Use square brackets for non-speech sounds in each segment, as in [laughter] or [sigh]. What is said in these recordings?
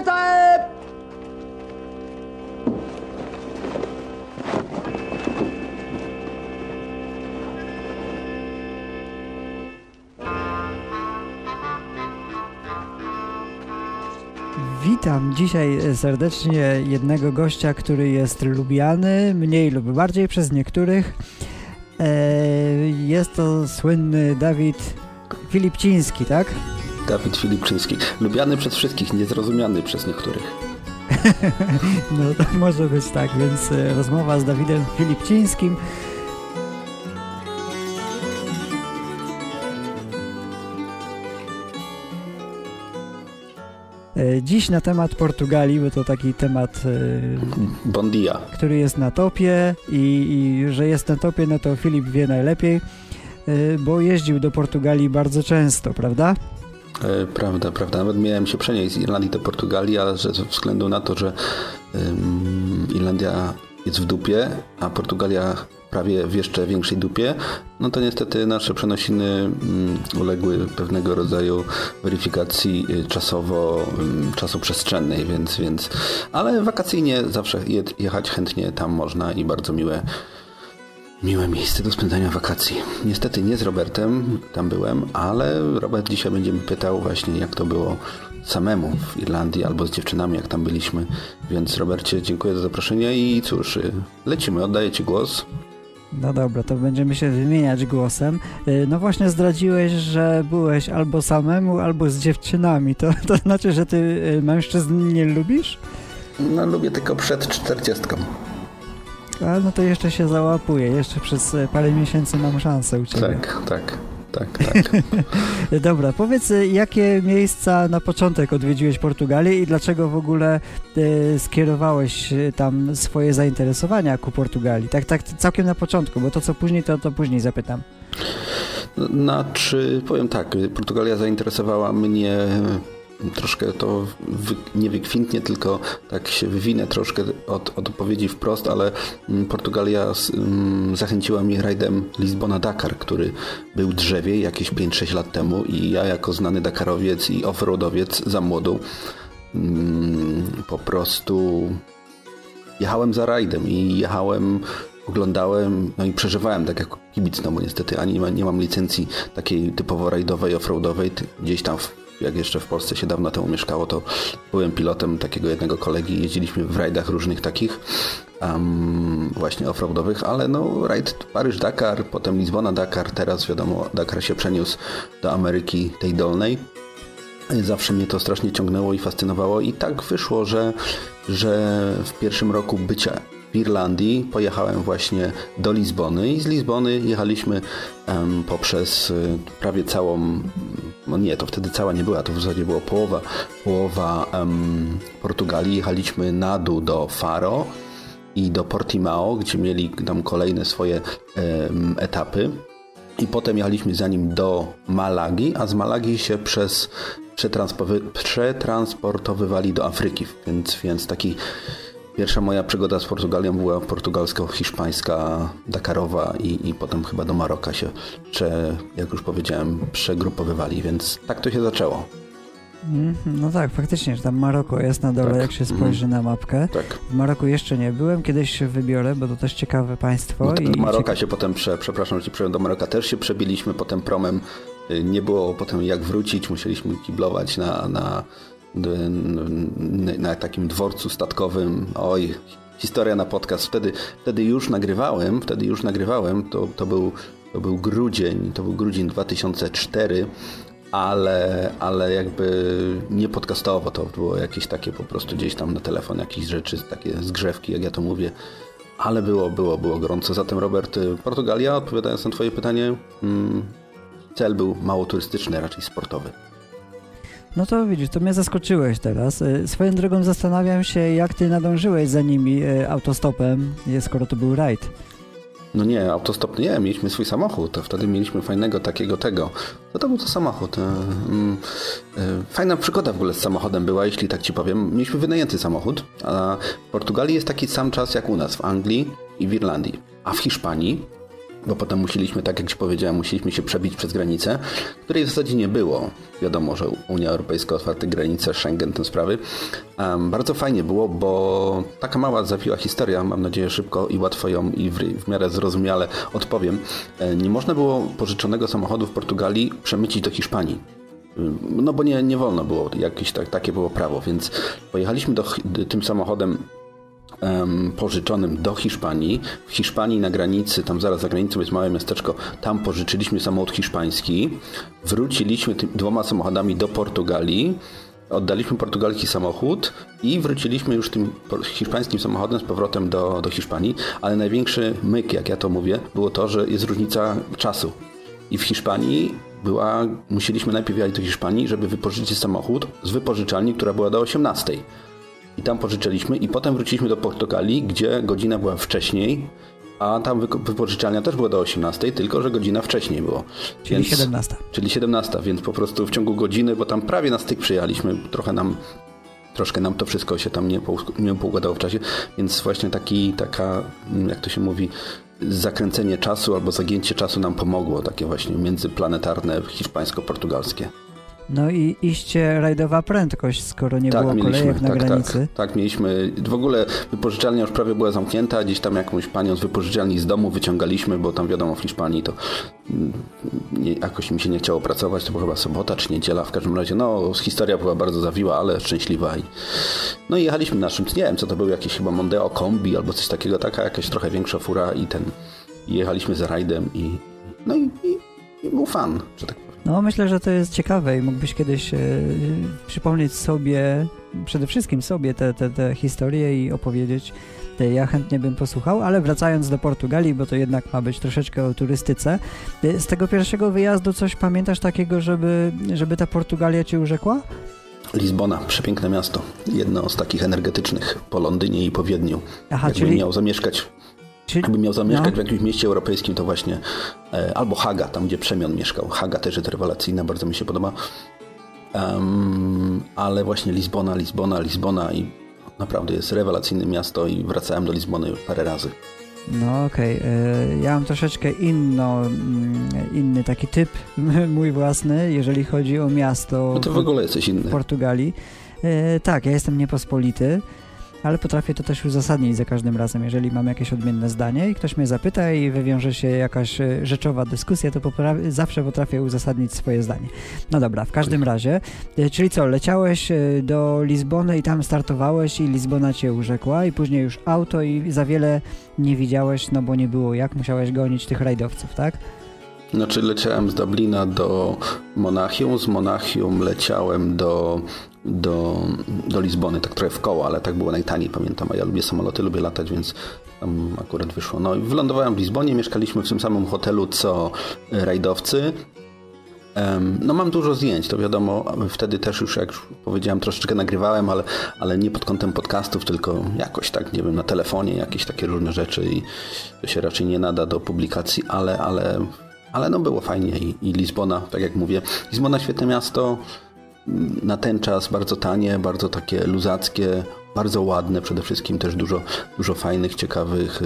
bitte! Witam dzisiaj serdecznie jednego gościa, który jest lubiany mniej lub bardziej przez niektórych. Eee, Jest to słynny Dawid Filipciński, tak? Dawid Filipczyński. Lubiany przez wszystkich, niezrozumiany przez niektórych. [laughs] No to może być tak, więc e, rozmowa z Dawidem Filipcińskim. E, Dziś na temat Portugalii, bo to taki temat, e, Bon dia. który jest na topie i, i że jest na topie, no to Filip wie najlepiej, bo jeździł do Portugalii bardzo często, prawda? E, Prawda, prawda. Nawet miałem się przenieść z Irlandii do Portugalii, ale ze względu na to, że Irlandia jest w dupie, a Portugalia prawie w jeszcze większej dupie, no to niestety nasze przenosiny mm, uległy pewnego rodzaju weryfikacji y, czasowo, ym, czasoprzestrzennej, więc, więc, ale wakacyjnie zawsze je, jechać chętnie tam można i bardzo miłe Miłe miejsce do spędzania wakacji. Niestety nie z Robertem, tam byłem, ale Robert dzisiaj będzie mi pytał właśnie jak to było samemu w Irlandii albo z dziewczynami jak tam byliśmy. Więc Robercie dziękuję za zaproszenie i cóż, y, lecimy, oddaję Ci głos. No dobra, to będziemy się wymieniać głosem. Y, No właśnie zdradziłeś, że byłeś albo samemu, albo z dziewczynami. To, to znaczy, że ty y, mężczyzn nie lubisz? No lubię tylko przed czterdziestką. A no to jeszcze się załapuję. Jeszcze przez y, parę miesięcy mam szansę u ciebie. Tak, tak, tak, [laughs] tak. Dobra, powiedz, y, jakie miejsca na początek odwiedziłeś Portugalię i dlaczego w ogóle y, skierowałeś tam swoje zainteresowania ku Portugalii? Tak, tak całkiem na początku, bo to co później, to, to później zapytam. Znaczy, powiem tak, Portugalia zainteresowała mnie troszkę to wy, nie wykwintnie, tylko tak się wywinę troszkę od, od odpowiedzi wprost, ale mm, Portugalia z, mm, zachęciła mnie rajdem Lizbona-Dakar, który był drzewie jakieś 5-6 lat temu i ja jako znany Dakarowiec i offroadowiec za młodu mm, po prostu jechałem za rajdem i jechałem oglądałem, no i przeżywałem tak jak kibic, no bo niestety ani nie, ma, nie mam licencji takiej typowo rajdowej, offroadowej. Gdzieś tam, w, jak jeszcze w Polsce się dawno temu mieszkało, to byłem pilotem takiego jednego kolegi. Jeździliśmy w rajdach różnych takich um, właśnie offroadowych, ale no rajd Paryż-Dakar, potem Lizbona-Dakar, teraz wiadomo Dakar się przeniósł do Ameryki tej dolnej. Zawsze mnie to strasznie ciągnęło i fascynowało i tak wyszło, że, że w pierwszym roku bycia w Irlandii pojechałem właśnie do Lizbony i z Lizbony jechaliśmy em, poprzez y, prawie całą, no nie, to wtedy cała nie była, to w zasadzie była połowa, połowa em, Portugalii. Jechaliśmy na dół do Faro i do Portimao, gdzie mieli tam kolejne swoje etapy. I potem jechaliśmy za nim do Malagi, a z Malagi się przez przetransportowy, przetransportowywali do Afryki. Więc, więc taki pierwsza moja przygoda z Portugalią była portugalsko-hiszpańska, Dakarowa i, i potem chyba do Maroka się, prze, jak już powiedziałem, przegrupowywali. Więc tak to się zaczęło. Mhm, No tak, faktycznie, że tam Maroko jest na dole, Tak, jak się spojrzy na mapkę. Tak. W Maroku jeszcze nie byłem, kiedyś się wybiorę, bo to też ciekawe państwo. No, i do Maroka się potem, prze, przepraszam, że ci przerwę, do Maroka też się przebiliśmy, potem promem y, nie było potem jak wrócić, musieliśmy kiblować na, na, na, takim dworcu statkowym. Oj, historia na podcast. Wtedy, wtedy już nagrywałem, wtedy już nagrywałem, to, to, był, to był grudzień, to był grudzień 2004, ale, ale jakby nie podcastowo, to było jakieś takie po prostu gdzieś tam na telefon, jakieś rzeczy, takie zgrzewki, jak ja to mówię. Ale było, było, było gorąco. Zatem Robert, Portugalia, odpowiadając na twoje pytanie, mm, cel był mało turystyczny, raczej sportowy. No to widzisz, to mnie zaskoczyłeś teraz. Y, Swoją drogą zastanawiam się, jak ty nadążyłeś za nimi y, autostopem, y, skoro to był rajd. No nie, autostop nie, mieliśmy swój samochód, to wtedy mieliśmy fajnego takiego tego. No to był to samochód. mm, Fajna przygoda w ogóle z samochodem była, jeśli tak ci powiem. Mieliśmy wynajęty samochód, a w Portugalii jest taki sam czas jak u nas, w Anglii i w Irlandii. A w Hiszpanii bo potem musieliśmy, tak jak Ci powiedziałem, musieliśmy się przebić przez granicę, której w zasadzie nie było. Wiadomo, że Unia Europejska, otwarte granice, Schengen, te sprawy. Um, bardzo fajnie było, bo taka mała, zawiła historia, mam nadzieję szybko i łatwo ją i w, w miarę zrozumiale odpowiem. E, nie można było pożyczonego samochodu w Portugalii przemycić do Hiszpanii. No bo nie, nie wolno było, jakieś tak, takie było prawo, więc pojechaliśmy do, tym samochodem um, pożyczonym do Hiszpanii. W Hiszpanii na granicy, tam zaraz za granicą jest małe miasteczko, tam pożyczyliśmy samochód hiszpański. Wróciliśmy tym, dwoma samochodami do Portugalii. Oddaliśmy portugalski samochód i wróciliśmy już tym hiszpańskim samochodem z powrotem do, do Hiszpanii, ale największy myk, jak ja to mówię, było to, że jest różnica czasu. I w Hiszpanii była, musieliśmy najpierw jechać do Hiszpanii, żeby wypożyczyć samochód z wypożyczalni, która była do 18 i tam pożyczyliśmy i potem wróciliśmy do Portugalii, gdzie godzina była wcześniej, a tam wypożyczalnia też była do 18, tylko że godzina wcześniej było. Czyli więc, 17. Czyli 17, więc po prostu w ciągu godziny, bo tam prawie na styk przyjechaliśmy, trochę nam troszkę nam to wszystko się tam nie, nie poukładało w czasie, więc właśnie taki, taka, jak to się mówi, zakręcenie czasu albo zagięcie czasu nam pomogło, takie właśnie międzyplanetarne hiszpańsko-portugalskie. No i iście rajdowa prędkość, skoro nie tak, było kolejek na tak, granicy. Tak, tak, mieliśmy. W ogóle wypożyczalnia już prawie była zamknięta, gdzieś tam jakąś panią z wypożyczalni z domu wyciągaliśmy, bo tam wiadomo w Hiszpanii to mm, nie, jakoś mi się nie chciało pracować, to była chyba sobota czy niedziela, w każdym razie no historia była bardzo zawiła, ale szczęśliwa. I, no i jechaliśmy naszym, nie wiem co to był, jakiś chyba Mondeo Kombi albo coś takiego, taka jakaś trochę większa fura i ten, jechaliśmy za rajdem i no i, i, i był fan, że tak powiem. No, myślę, że to jest ciekawe i mógłbyś kiedyś e, przypomnieć sobie, przede wszystkim sobie te, te, te historie i opowiedzieć. Ja chętnie bym posłuchał, ale wracając do Portugalii, bo to jednak ma być troszeczkę o turystyce. E, z tego pierwszego wyjazdu coś pamiętasz takiego, żeby, żeby ta Portugalia cię urzekła? Lizbona, przepiękne miasto. Jedno z takich energetycznych po Londynie i po Wiedniu. Aha, Jakbym czyli... miał zamieszkać Czyli... Gdybym miał zamieszkać no. w jakimś mieście europejskim, to właśnie e, albo Haga, tam gdzie Przemian mieszkał. Haga też jest rewelacyjna, bardzo mi się podoba. Um, ale właśnie Lizbona, Lizbona, Lizbona i naprawdę jest rewelacyjne miasto i wracałem do Lizbony parę razy. No okej, okay. E, ja mam troszeczkę inno, mm, inny taki typ, [laughs] mój własny, jeżeli chodzi o miasto no to w ogóle jesteś inny. w Portugalii. E, tak, ja jestem niepospolity ale potrafię to też uzasadnić za każdym razem. Jeżeli mam jakieś odmienne zdanie i ktoś mnie zapyta i wywiąże się jakaś e, rzeczowa dyskusja, to zawsze potrafię uzasadnić swoje zdanie. No dobra, w każdym razie, e, czyli co, leciałeś e, do Lizbony i tam startowałeś i Lizbona cię urzekła i później już auto i za wiele nie widziałeś, no bo nie było jak, musiałeś gonić tych rajdowców, tak? Znaczy leciałem z Dublina do Monachium, z Monachium leciałem do do, do Lizbony, tak trochę w koło, ale tak było najtaniej, pamiętam. A ja lubię samoloty, lubię latać, więc tam akurat wyszło. No i wylądowałem w Lizbonie, mieszkaliśmy w tym samym hotelu co rajdowcy. No mam dużo zdjęć, to wiadomo, wtedy też już, jak już powiedziałem, troszeczkę nagrywałem, ale, ale nie pod kątem podcastów, tylko jakoś tak, nie wiem, na telefonie, jakieś takie różne rzeczy i to się raczej nie nada do publikacji, ale, ale, ale no było fajnie i, i Lizbona, tak jak mówię. Lizbona świetne miasto, na ten czas bardzo tanie, bardzo takie luzackie, bardzo ładne, przede wszystkim też dużo, dużo fajnych, ciekawych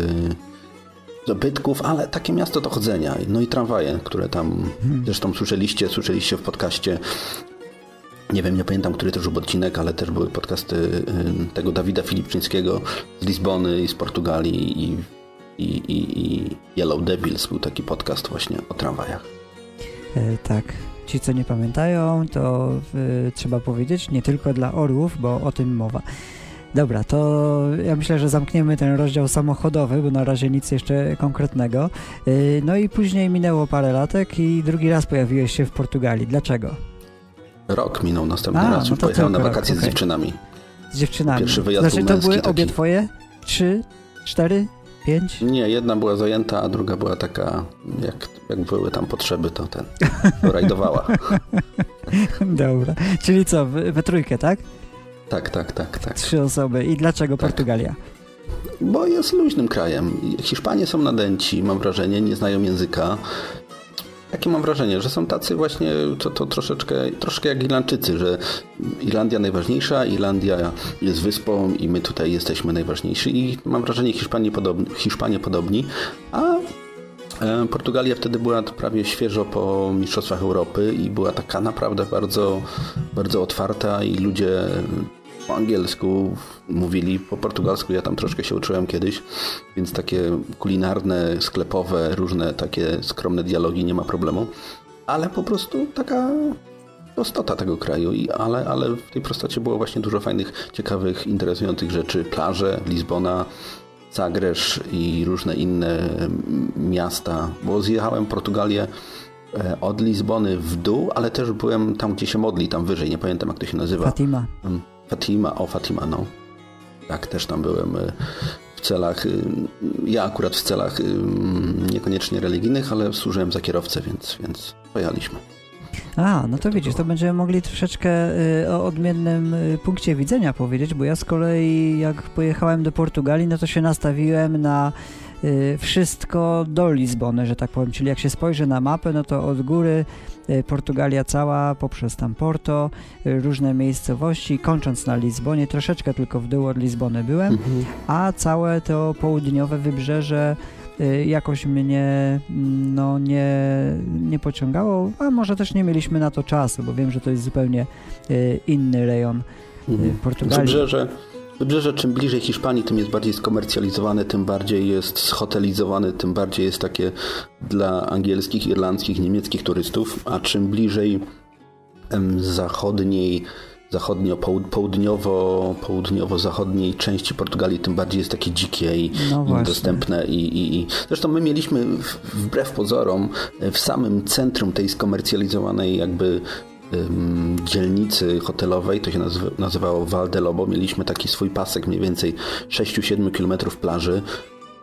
zabytków, ale takie miasto do chodzenia. No i tramwaje, które tam hmm. zresztą słyszeliście, słyszeliście w podcaście nie wiem, nie pamiętam, który też był odcinek, ale też były podcasty tego Dawida Filipczyńskiego z Lizbony i z Portugalii i, i, i, i Yellow Devils był taki podcast właśnie o tramwajach. E, tak, Ci, co nie pamiętają, to y, trzeba powiedzieć nie tylko dla orłów, bo o tym mowa. Dobra, to ja myślę, że zamkniemy ten rozdział samochodowy, bo na razie nic jeszcze konkretnego. Y, no i później minęło parę latek i drugi raz pojawiłeś się w Portugalii. Dlaczego? Rok minął następny A, raz, no pojechałem na wakacje rok, okay. z dziewczynami. Z dziewczynami. Pierwszy wyjazd znaczy to były taki. obie twoje? Trzy? Cztery? Pięć? Nie, jedna była zajęta, a druga była taka, jak, jak były tam potrzeby, to ten rajdowała. [laughs] Dobra, czyli co, we, we trójkę, tak? Tak, tak, tak, tak. Trzy osoby. I dlaczego tak. Portugalia? Bo jest luźnym krajem. Hiszpanie są nadęci, mam wrażenie, nie znają języka. Takie mam wrażenie, że są tacy właśnie, to, to troszeczkę, troszkę jak Irlandczycy, że Irlandia najważniejsza, Irlandia jest wyspą i my tutaj jesteśmy najważniejsi i mam wrażenie Hiszpanie podobni, Hiszpanie podobni a E, Portugalia wtedy była prawie świeżo po Mistrzostwach Europy i była taka naprawdę bardzo, bardzo otwarta i ludzie po angielsku mówili, po portugalsku ja tam troszkę się uczyłem kiedyś, więc takie kulinarne, sklepowe, różne takie skromne dialogi nie ma problemu, ale po prostu taka prostota tego kraju, I, ale, ale w tej prostocie było właśnie dużo fajnych, ciekawych, interesujących rzeczy. Plaże, Lizbona, Zagresz i różne inne miasta, bo zjechałem Portugalię e, od Lizbony w dół, ale też byłem tam, gdzie się modli, tam wyżej, nie pamiętam jak to się nazywa. Fatima. Fatima, o Fatima, no. Tak, też tam byłem e, w celach, e, ja akurat w celach niekoniecznie religijnych, ale służyłem za kierowcę, więc, więc pojechaliśmy. A, no to widzisz, to będziemy mogli troszeczkę y, o odmiennym y, punkcie widzenia powiedzieć, bo ja z kolei jak pojechałem do Portugalii, no to się nastawiłem na y, wszystko do Lizbony, że tak powiem, czyli jak się spojrzy na mapę, no to od góry Portugalia cała, poprzez tam Porto, różne miejscowości, kończąc na Lizbonie, troszeczkę tylko w dół od Lizbony byłem, mhm. a całe to południowe wybrzeże Y, jakoś mnie mm, no, nie, nie pociągało, a może też nie mieliśmy na to czasu, bo wiem, że to jest zupełnie y, inny rejon y, mhm. Portugalii. Wybrzeże, wybrzeże czym bliżej Hiszpanii, tym jest bardziej skomercjalizowane, tym bardziej jest schotelizowane, tym bardziej jest takie dla angielskich, irlandzkich, niemieckich turystów, a czym bliżej zachodniej zachodnio, południowo, południowo-zachodniej części Portugalii tym bardziej jest takie dzikie i no niedostępne. I, i, I, zresztą my mieliśmy wbrew pozorom w samym centrum tej skomercjalizowanej jakby dzielnicy hotelowej, to się nazywało Valdelobo, mieliśmy taki swój pasek mniej więcej 6-7 km plaży,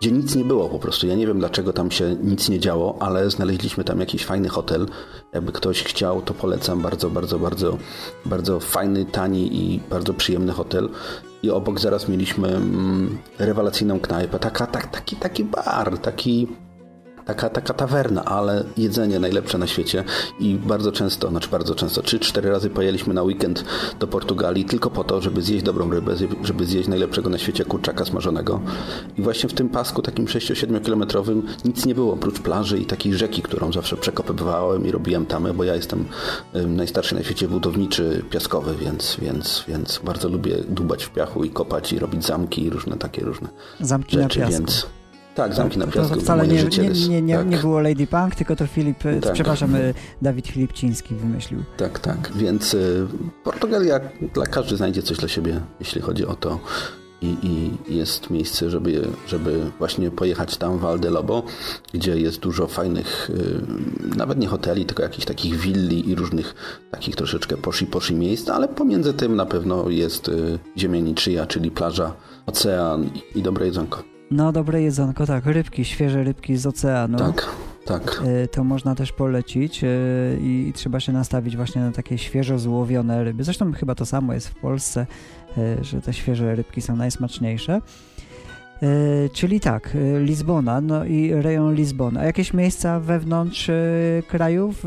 gdzie nic nie było po prostu. Ja nie wiem dlaczego tam się nic nie działo, ale znaleźliśmy tam jakiś fajny hotel. Jakby ktoś chciał, to polecam. Bardzo, bardzo, bardzo, bardzo fajny, tani i bardzo przyjemny hotel. I obok zaraz mieliśmy mm, rewelacyjną knajpę. Taka, tak, taki, taki bar, taki taka, taka tawerna, ale jedzenie najlepsze na świecie i bardzo często, znaczy bardzo często, 3-4 razy pojechaliśmy na weekend do Portugalii tylko po to, żeby zjeść dobrą rybę, żeby zjeść najlepszego na świecie kurczaka smażonego. I właśnie w tym pasku takim 6-7 kilometrowym nic nie było, oprócz plaży i takiej rzeki, którą zawsze przekopywałem i robiłem tamy, bo ja jestem najstarszy na świecie budowniczy piaskowy, więc, więc, więc bardzo lubię dubać w piachu i kopać i robić zamki i różne takie różne zamki rzeczy, na piasku. więc tak, zamki na piasku. To wcale nie, nie, nie, nie, tak. nie było Lady Punk, tylko to Filip, e, tak. przepraszam, e, Dawid Filipciński wymyślił. Tak, tak. Więc y, Portugalia, dla każdy znajdzie coś dla siebie, jeśli chodzi o to. I, i jest miejsce, żeby, żeby właśnie pojechać tam w Aldelobo, gdzie jest dużo fajnych, y, nawet nie hoteli, tylko jakichś takich willi i różnych takich troszeczkę poshi miejsc, ale pomiędzy tym na pewno jest y, ziemia niczyja, czyli plaża, ocean i dobre jedzonko. No, dobre jedzonko, tak, rybki, świeże rybki z oceanu. Tak, tak. E, to można też polecić e, i trzeba się nastawić właśnie na takie świeżo złowione ryby. Zresztą chyba to samo jest w Polsce, e, że te świeże rybki są najsmaczniejsze. E, czyli tak, e, Lizbona, no i rejon Lizbona. A jakieś miejsca wewnątrz e, krajów,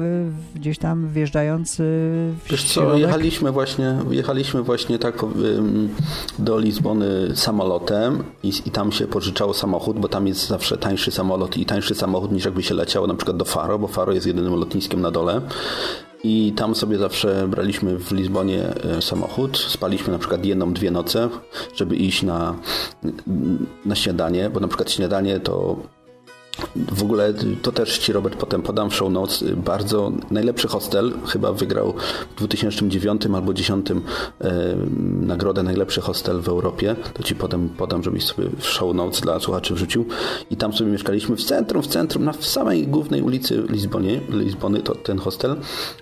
gdzieś tam wjeżdżając w Wiesz co, jechaliśmy właśnie, jechaliśmy właśnie tak do Lizbony samolotem i, i tam się pożyczało samochód, bo tam jest zawsze tańszy samolot i tańszy samochód niż jakby się leciało na przykład do Faro, bo Faro jest jedynym lotniskiem na dole i tam sobie zawsze braliśmy w Lizbonie e, samochód, spaliśmy na przykład jedną, dwie noce, żeby iść na, na śniadanie, bo na przykład śniadanie to w ogóle to też Ci Robert potem podam w show notes. Bardzo najlepszy hostel chyba wygrał w 2009 albo 2010 e, nagrodę najlepszy hostel w Europie. To Ci potem podam, żebyś sobie w show notes dla słuchaczy wrzucił. I tam sobie mieszkaliśmy w centrum, w centrum, na w samej głównej ulicy Lizbonie, Lizbony, to ten hostel.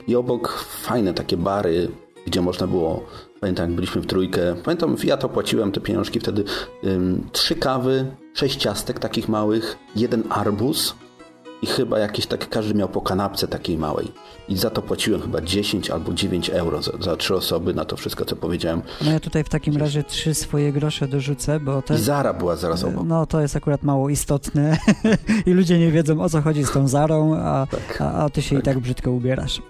I obok fajne takie bary, gdzie można było Pamiętam, jak byliśmy w trójkę. Pamiętam, ja to płaciłem te pieniążki wtedy. Ym, trzy kawy, sześć ciastek takich małych, jeden arbuz i chyba jakieś takie, każdy miał po kanapce takiej małej. I za to płaciłem chyba 10 albo 9 euro za, za trzy osoby na to wszystko, co powiedziałem. No ja tutaj w takim razie trzy swoje grosze dorzucę, bo to... I Zara była zaraz obok. No to jest akurat mało istotne [laughs] i ludzie nie wiedzą o co chodzi z tą Zarą, a, tak, a, a ty się tak. i tak brzydko ubierasz.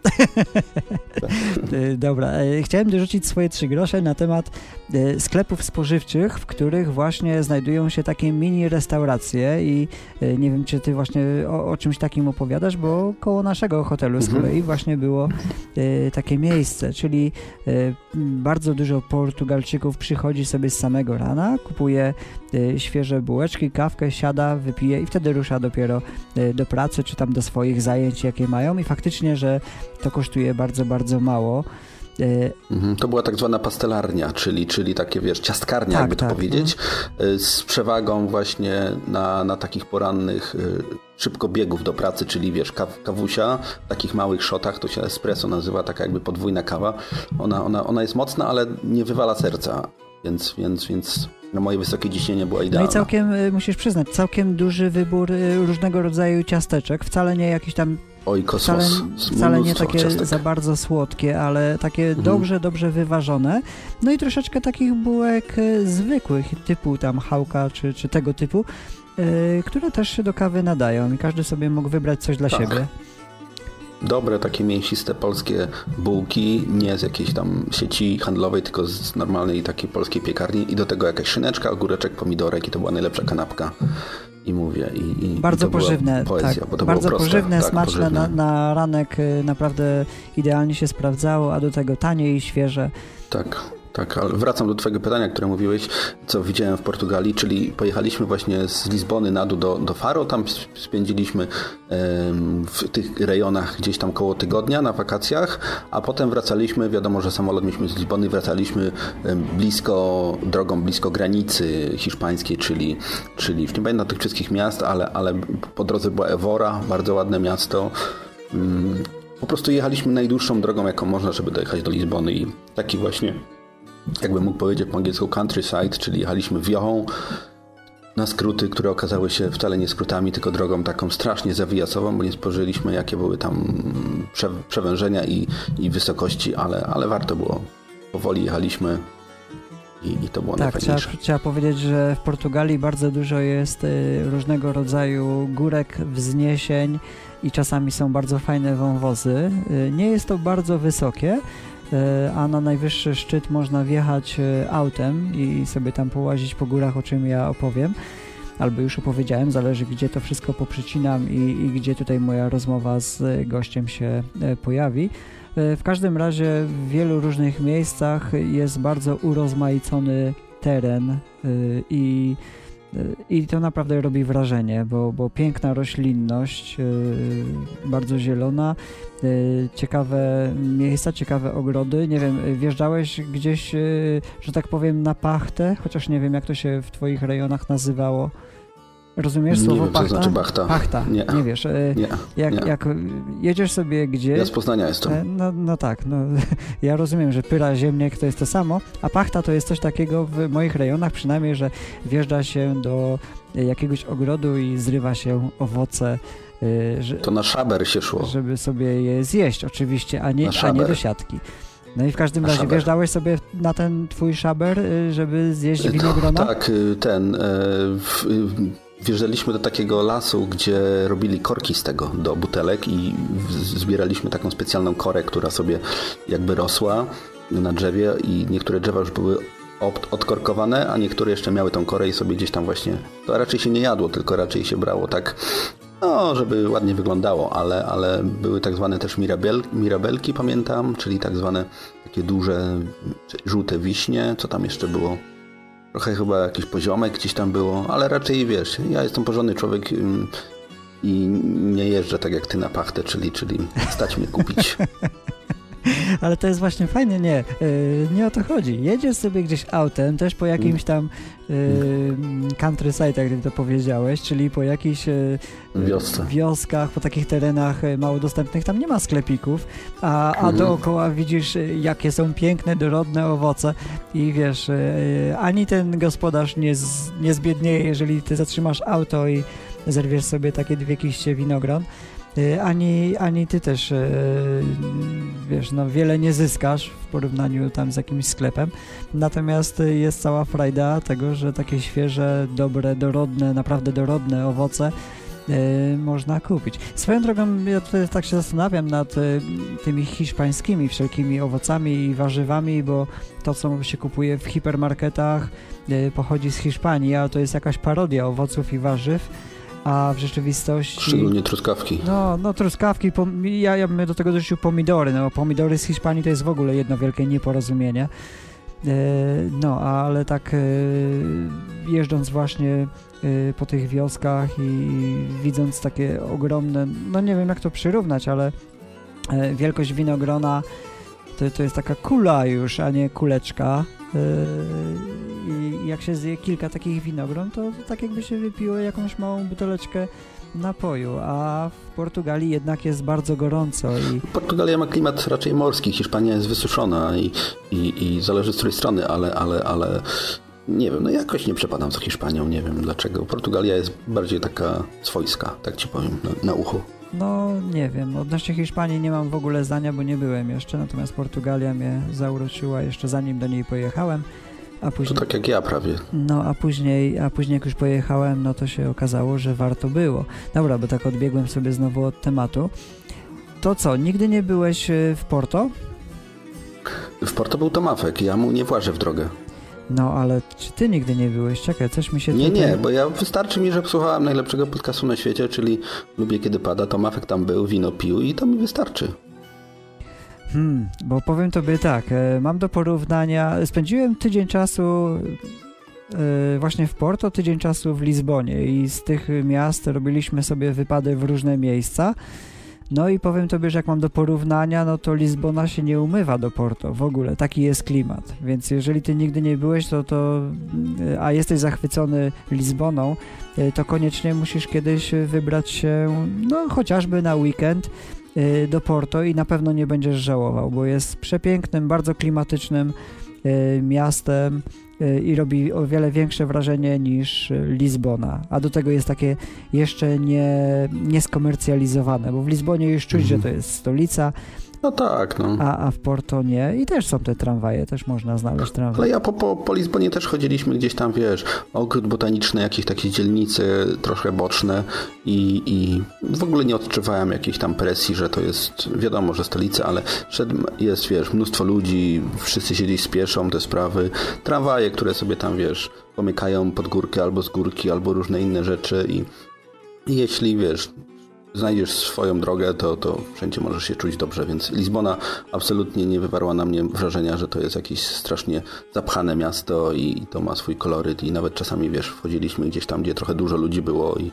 tak. [laughs] Dobra, e, chciałem dorzucić swoje trzy grosze na temat e, sklepów spożywczych, w których właśnie znajdują się takie mini restauracje i e, nie wiem, czy ty właśnie o, o czymś takim opowiadasz, bo koło naszego hotelu z Mhm. kolei właśnie było e, takie miejsce, czyli e, bardzo dużo Portugalczyków przychodzi sobie z samego rana, kupuje e, świeże bułeczki, kawkę, siada, wypije i wtedy rusza dopiero do pracy, czy tam do swoich zajęć, jakie mają i faktycznie, że to kosztuje bardzo, bardzo mało. Mhm. To była tak zwana pastelarnia, czyli, czyli takie, wiesz, ciastkarnia, Tak, jakby to tak, powiedzieć, y, z przewagą właśnie na, na takich porannych y, szybkobiegów do pracy, czyli wiesz, kaw, kawusia w takich małych szotach, to się espresso nazywa, taka jakby podwójna kawa. Ona, ona, ona jest mocna, ale nie wywala serca, więc, więc, więc na moje wysokie ciśnienie była No idealna. i całkiem, y, musisz przyznać, całkiem duży wybór y, różnego rodzaju ciasteczek, wcale nie jakiś tam, Oj, wcale, kosmos. wcale nie Mnóstwo takie ciastek. za bardzo słodkie, ale takie Mhm. dobrze, dobrze wyważone. No i troszeczkę takich bułek y, zwykłych, typu tam chałka czy, czy tego typu, y, które też się do kawy nadają i każdy sobie mógł wybrać coś dla Tak. siebie. Dobre, takie mięsiste polskie bułki, nie z jakiejś tam sieci handlowej, tylko z normalnej takiej polskiej piekarni i do tego jakaś szyneczka, ogóreczek, pomidorek i to była najlepsza kanapka. I mówię, i, i Bardzo i pożywne, poezja, tak. bo to bardzo proste, pożywne, tak, smaczne pożywne. Na, na ranek y, naprawdę idealnie się sprawdzało, a do tego tanie i świeże. Tak, tak, ale wracam do twojego pytania, które mówiłeś, co widziałem w Portugalii, czyli pojechaliśmy właśnie z Lizbony na dół do, do Faro, tam sp- spędziliśmy w tych rejonach gdzieś tam koło tygodnia na wakacjach, a potem wracaliśmy, wiadomo, że samolot mieliśmy z Lizbony, wracaliśmy blisko, drogą blisko granicy hiszpańskiej, czyli, czyli nie pamiętam tych wszystkich miast, ale, ale po drodze była Evora, bardzo ładne miasto. Mm, Po prostu jechaliśmy najdłuższą drogą, jaką można, żeby dojechać do Lizbony i taki właśnie jakby mógł powiedzieć po angielsku countryside, czyli jechaliśmy wiochą na skróty, które okazały się wcale nie skrótami, tylko drogą taką strasznie zawijacową, bo nie spożyliśmy jakie były tam prze, przewężenia i, i wysokości, ale, ale warto było. Powoli jechaliśmy i, i to było Tak, trzeba, trzeba powiedzieć, że w Portugalii bardzo dużo jest y, różnego rodzaju górek, wzniesień i czasami są bardzo fajne wąwozy. Y, nie jest to bardzo wysokie, a na najwyższy szczyt można wjechać y, autem i sobie tam połazić po górach, o czym ja opowiem. Albo już opowiedziałem, zależy gdzie to wszystko poprzecinam i, i gdzie tutaj moja rozmowa z y, gościem się pojawi. E, W każdym razie w wielu różnych miejscach jest bardzo urozmaicony teren i, y, i to naprawdę robi wrażenie, bo, bo piękna roślinność, y, bardzo zielona, y, ciekawe miejsca, ciekawe ogrody. Nie wiem, wjeżdżałeś gdzieś, y, że tak powiem, na pachtę, chociaż nie wiem jak to się w Twoich rejonach nazywało. Rozumiesz Nie słowo wiem, pachta? znaczy bachta. Pachta, Nie. nie wiesz. y, Nie, Jak, nie. jak jedziesz sobie gdzieś... Ja z Poznania jestem. E, No, no tak, no, [laughs] ja rozumiem, że pyra, ziemniak to jest to samo, a pachta to jest coś takiego w moich rejonach przynajmniej, że wjeżdża się do jakiegoś ogrodu i zrywa się owoce, e, że, To na szaber się szło. żeby sobie je zjeść oczywiście, a nie, a nie do siatki. No i w każdym razie szaber. wjeżdżałeś sobie na ten twój szaber, żeby zjeść winogrona? Tak, y, ten. Wjeżdżaliśmy do takiego lasu, gdzie robili korki z tego do butelek i zbieraliśmy taką specjalną korę, która sobie jakby rosła na drzewie i niektóre drzewa już były od- odkorkowane, a niektóre jeszcze miały tą korę i sobie gdzieś tam właśnie, to raczej się nie jadło, tylko raczej się brało tak, no, żeby ładnie wyglądało, ale, ale były tak zwane też mirabel, mirabelki, pamiętam, czyli tak zwane takie duże, żółte wiśnie, co tam jeszcze było? Trochę chyba jakiś poziomek gdzieś tam było, ale raczej wiesz, ja jestem porządny człowiek i nie jeżdżę tak jak ty na pachtę, czyli, czyli stać mnie kupić. [laughs] [laughs] Ale to jest właśnie fajnie, nie, yy, nie o to chodzi. Jedziesz sobie gdzieś autem, też po jakimś tam yy, countryside, jak ty to powiedziałeś, czyli po jakichś yy, Wiosce. wioskach, po takich terenach mało dostępnych, tam nie ma sklepików, a, a Mhm. dookoła widzisz, jakie są piękne, dorodne owoce i wiesz, ani ten gospodarz nie, z, nie zbiednieje, jeżeli ty zatrzymasz auto i zerwiesz sobie takie dwie kiście winogron. Y, ani, ani ty też, y, wiesz, no wiele nie zyskasz w porównaniu tam z jakimś sklepem. Natomiast jest cała frajda tego, że takie świeże, dobre, dorodne, naprawdę dorodne owoce y, można kupić. Swoją drogą, ja tutaj tak się zastanawiam nad tymi hiszpańskimi wszelkimi owocami i warzywami, bo to, co się kupuje w hipermarketach, pochodzi z Hiszpanii, a to jest jakaś parodia owoców i warzyw. A w rzeczywistości... Szczególnie truskawki. No, no truskawki, pom- ja, ja bym do tego dorzucił pomidory, no pomidory z Hiszpanii to jest w ogóle jedno wielkie nieporozumienie. E, no, ale tak e, jeżdżąc właśnie e, po tych wioskach i widząc takie ogromne, no nie wiem jak to przyrównać, ale wielkość winogrona to, to jest taka kula już, a nie kuleczka. E, I jak się zje kilka takich winogron, to, to tak jakby się wypiło jakąś małą buteleczkę napoju, a w Portugalii jednak jest bardzo gorąco i Portugalia ma klimat raczej morski, Hiszpania jest wysuszona i, i, i zależy z której strony, ale, ale, ale nie wiem, no jakoś nie przepadam za Hiszpanią, nie wiem dlaczego. Portugalia jest bardziej taka swojska, tak ci powiem, na, na uchu. No nie wiem, odnośnie Hiszpanii nie mam w ogóle zdania, bo nie byłem jeszcze, natomiast Portugalia mnie zauroczyła jeszcze zanim do niej pojechałem, a To później... tak jak ja prawie. No, a później, a później jak już pojechałem, no to się okazało, że warto było. Dobra, bo tak odbiegłem sobie znowu od tematu. To co, nigdy nie byłeś e, w Porto? W Porto był Tomafek, ja mu nie włażę w drogę. No, ale czy ty nigdy nie byłeś? Czekaj, coś mi się Nie, tutaj... nie, bo ja wystarczy mi, że słuchałem najlepszego podcastu na świecie, czyli Lubię Kiedy Pada, Tomafek tam był, wino pił i to mi wystarczy. Hmm, bo powiem tobie tak, e, mam do porównania, spędziłem tydzień czasu e, właśnie w Porto, tydzień czasu w Lizbonie i z tych miast robiliśmy sobie wypady w różne miejsca. No i powiem tobie, że jak mam do porównania, no to Lizbona się nie umywa do Porto w ogóle, taki jest klimat. Więc jeżeli ty nigdy nie byłeś, to, to e, a jesteś zachwycony Lizboną, e, to koniecznie musisz kiedyś wybrać się, no chociażby na weekend y, do Porto i na pewno nie będziesz żałował, bo jest przepięknym, bardzo klimatycznym miastem i robi o wiele większe wrażenie niż y, Lizbona, a do tego jest takie jeszcze nie, nieskomercjalizowane, bo w Lizbonie już czuć, Mhm. że to jest stolica, No tak, no. a, a w Porto nie i też są te tramwaje, też można znaleźć Ale tramwaj. ja po, po, po Lizbonie też chodziliśmy gdzieś tam, wiesz, ogród botaniczny, jakieś takie dzielnice trochę boczne i, i w ogóle nie odczuwałem jakiejś tam presji, że to jest, wiadomo, że stolica, ale jest, wiesz, mnóstwo ludzi, wszyscy się gdzieś spieszą, te sprawy, tramwaje, które sobie tam, wiesz, pomykają pod górkę albo z górki, albo różne inne rzeczy i jeśli, wiesz, znajdziesz swoją drogę, to, to wszędzie możesz się czuć dobrze, więc Lizbona absolutnie nie wywarła na mnie wrażenia, że to jest jakieś strasznie zapchane miasto i, to ma swój koloryt i nawet czasami, wiesz, wchodziliśmy gdzieś tam, gdzie trochę dużo ludzi było i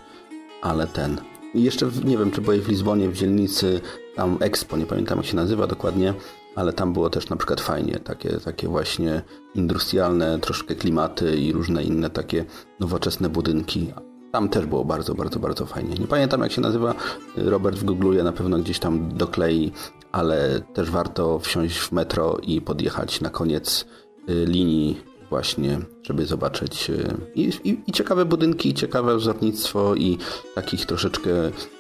ale ten. I jeszcze, nie wiem, czy byłeś w Lizbonie, w dzielnicy tam Expo, nie pamiętam jak się nazywa dokładnie, ale tam było też na przykład fajnie, takie, takie właśnie industrialne troszkę klimaty i różne inne takie nowoczesne budynki. Tam też było bardzo, bardzo, bardzo fajnie. Nie pamiętam jak się nazywa, Robert w Google'uje, na pewno gdzieś tam doklei, ale też warto wsiąść w metro i podjechać na koniec y, linii właśnie, żeby zobaczyć y, i, i, i ciekawe budynki, i ciekawe wzornictwo i takich troszeczkę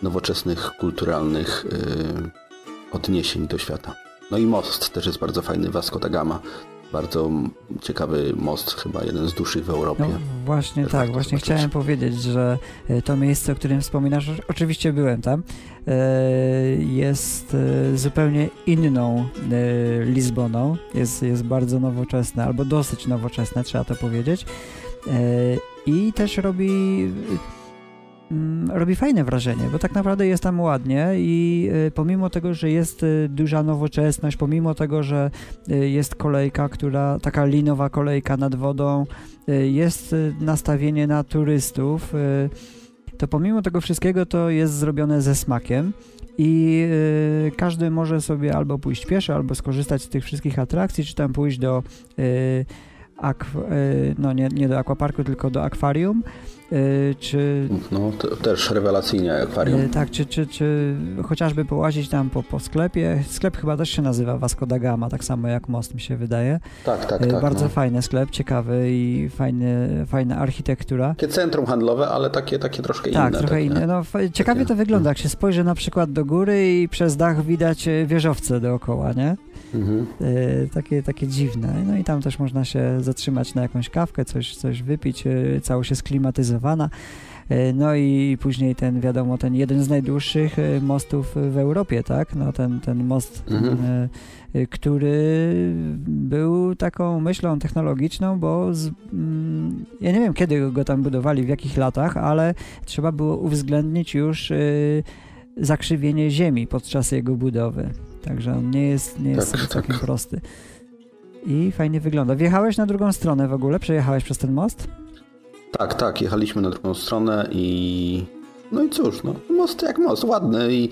nowoczesnych, kulturalnych y, odniesień do świata. No i most też jest bardzo fajny, Vasco da Gama. Bardzo ciekawy most, chyba jeden z dłuższych w Europie. No właśnie Też tak, warto właśnie zobaczyć. chciałem powiedzieć, że e, to miejsce, o którym wspominasz, oczywiście byłem tam, e, jest e, zupełnie inną Lizboną, jest, jest bardzo nowoczesne, albo dosyć nowoczesne, trzeba to powiedzieć i też robi robi fajne wrażenie, bo tak naprawdę jest tam ładnie i e, pomimo tego, że jest e, duża nowoczesność, pomimo tego, że e, jest kolejka, która, taka linowa kolejka nad wodą, jest nastawienie na turystów, to pomimo tego wszystkiego to jest zrobione ze smakiem i każdy może sobie albo pójść pieszo, albo skorzystać z tych wszystkich atrakcji, czy tam pójść do akw- no nie, nie do aquaparku, tylko do akwarium, czy No, też rewelacyjnie akwarium. E, Tak, czy, czy, czy chociażby połazić tam po, po sklepie. Sklep chyba też się nazywa Vasco da Gama, tak samo jak most mi się wydaje. Tak, tak, E, tak. Bardzo no. fajny sklep, ciekawy i fajny, fajna architektura. Takie centrum handlowe, ale takie, takie troszkę Tak, inne. trochę takie. inne. No, ciekawie takie- to wygląda, jak się spojrzy na przykład do góry i przez dach widać wieżowce dookoła, nie? Mhm. E, takie, takie dziwne. No i tam też można się zatrzymać na jakąś kawkę, coś, coś wypić, e, całość jest klimatyzowana. No i później ten, wiadomo, ten jeden z najdłuższych mostów w Europie, tak? No ten, ten most, mhm. który był taką myślą technologiczną, bo z, mm, ja nie wiem kiedy go tam budowali, w jakich latach, ale trzeba było uwzględnić już zakrzywienie ziemi podczas jego budowy. Także on nie jest, nie jest tak, całkiem tak. prosty. I fajnie wygląda. Wjechałeś na drugą stronę w ogóle? Przejechałeś przez ten most? Tak, tak. Jechaliśmy na drugą stronę i... No i cóż, no, most jak most, ładny i,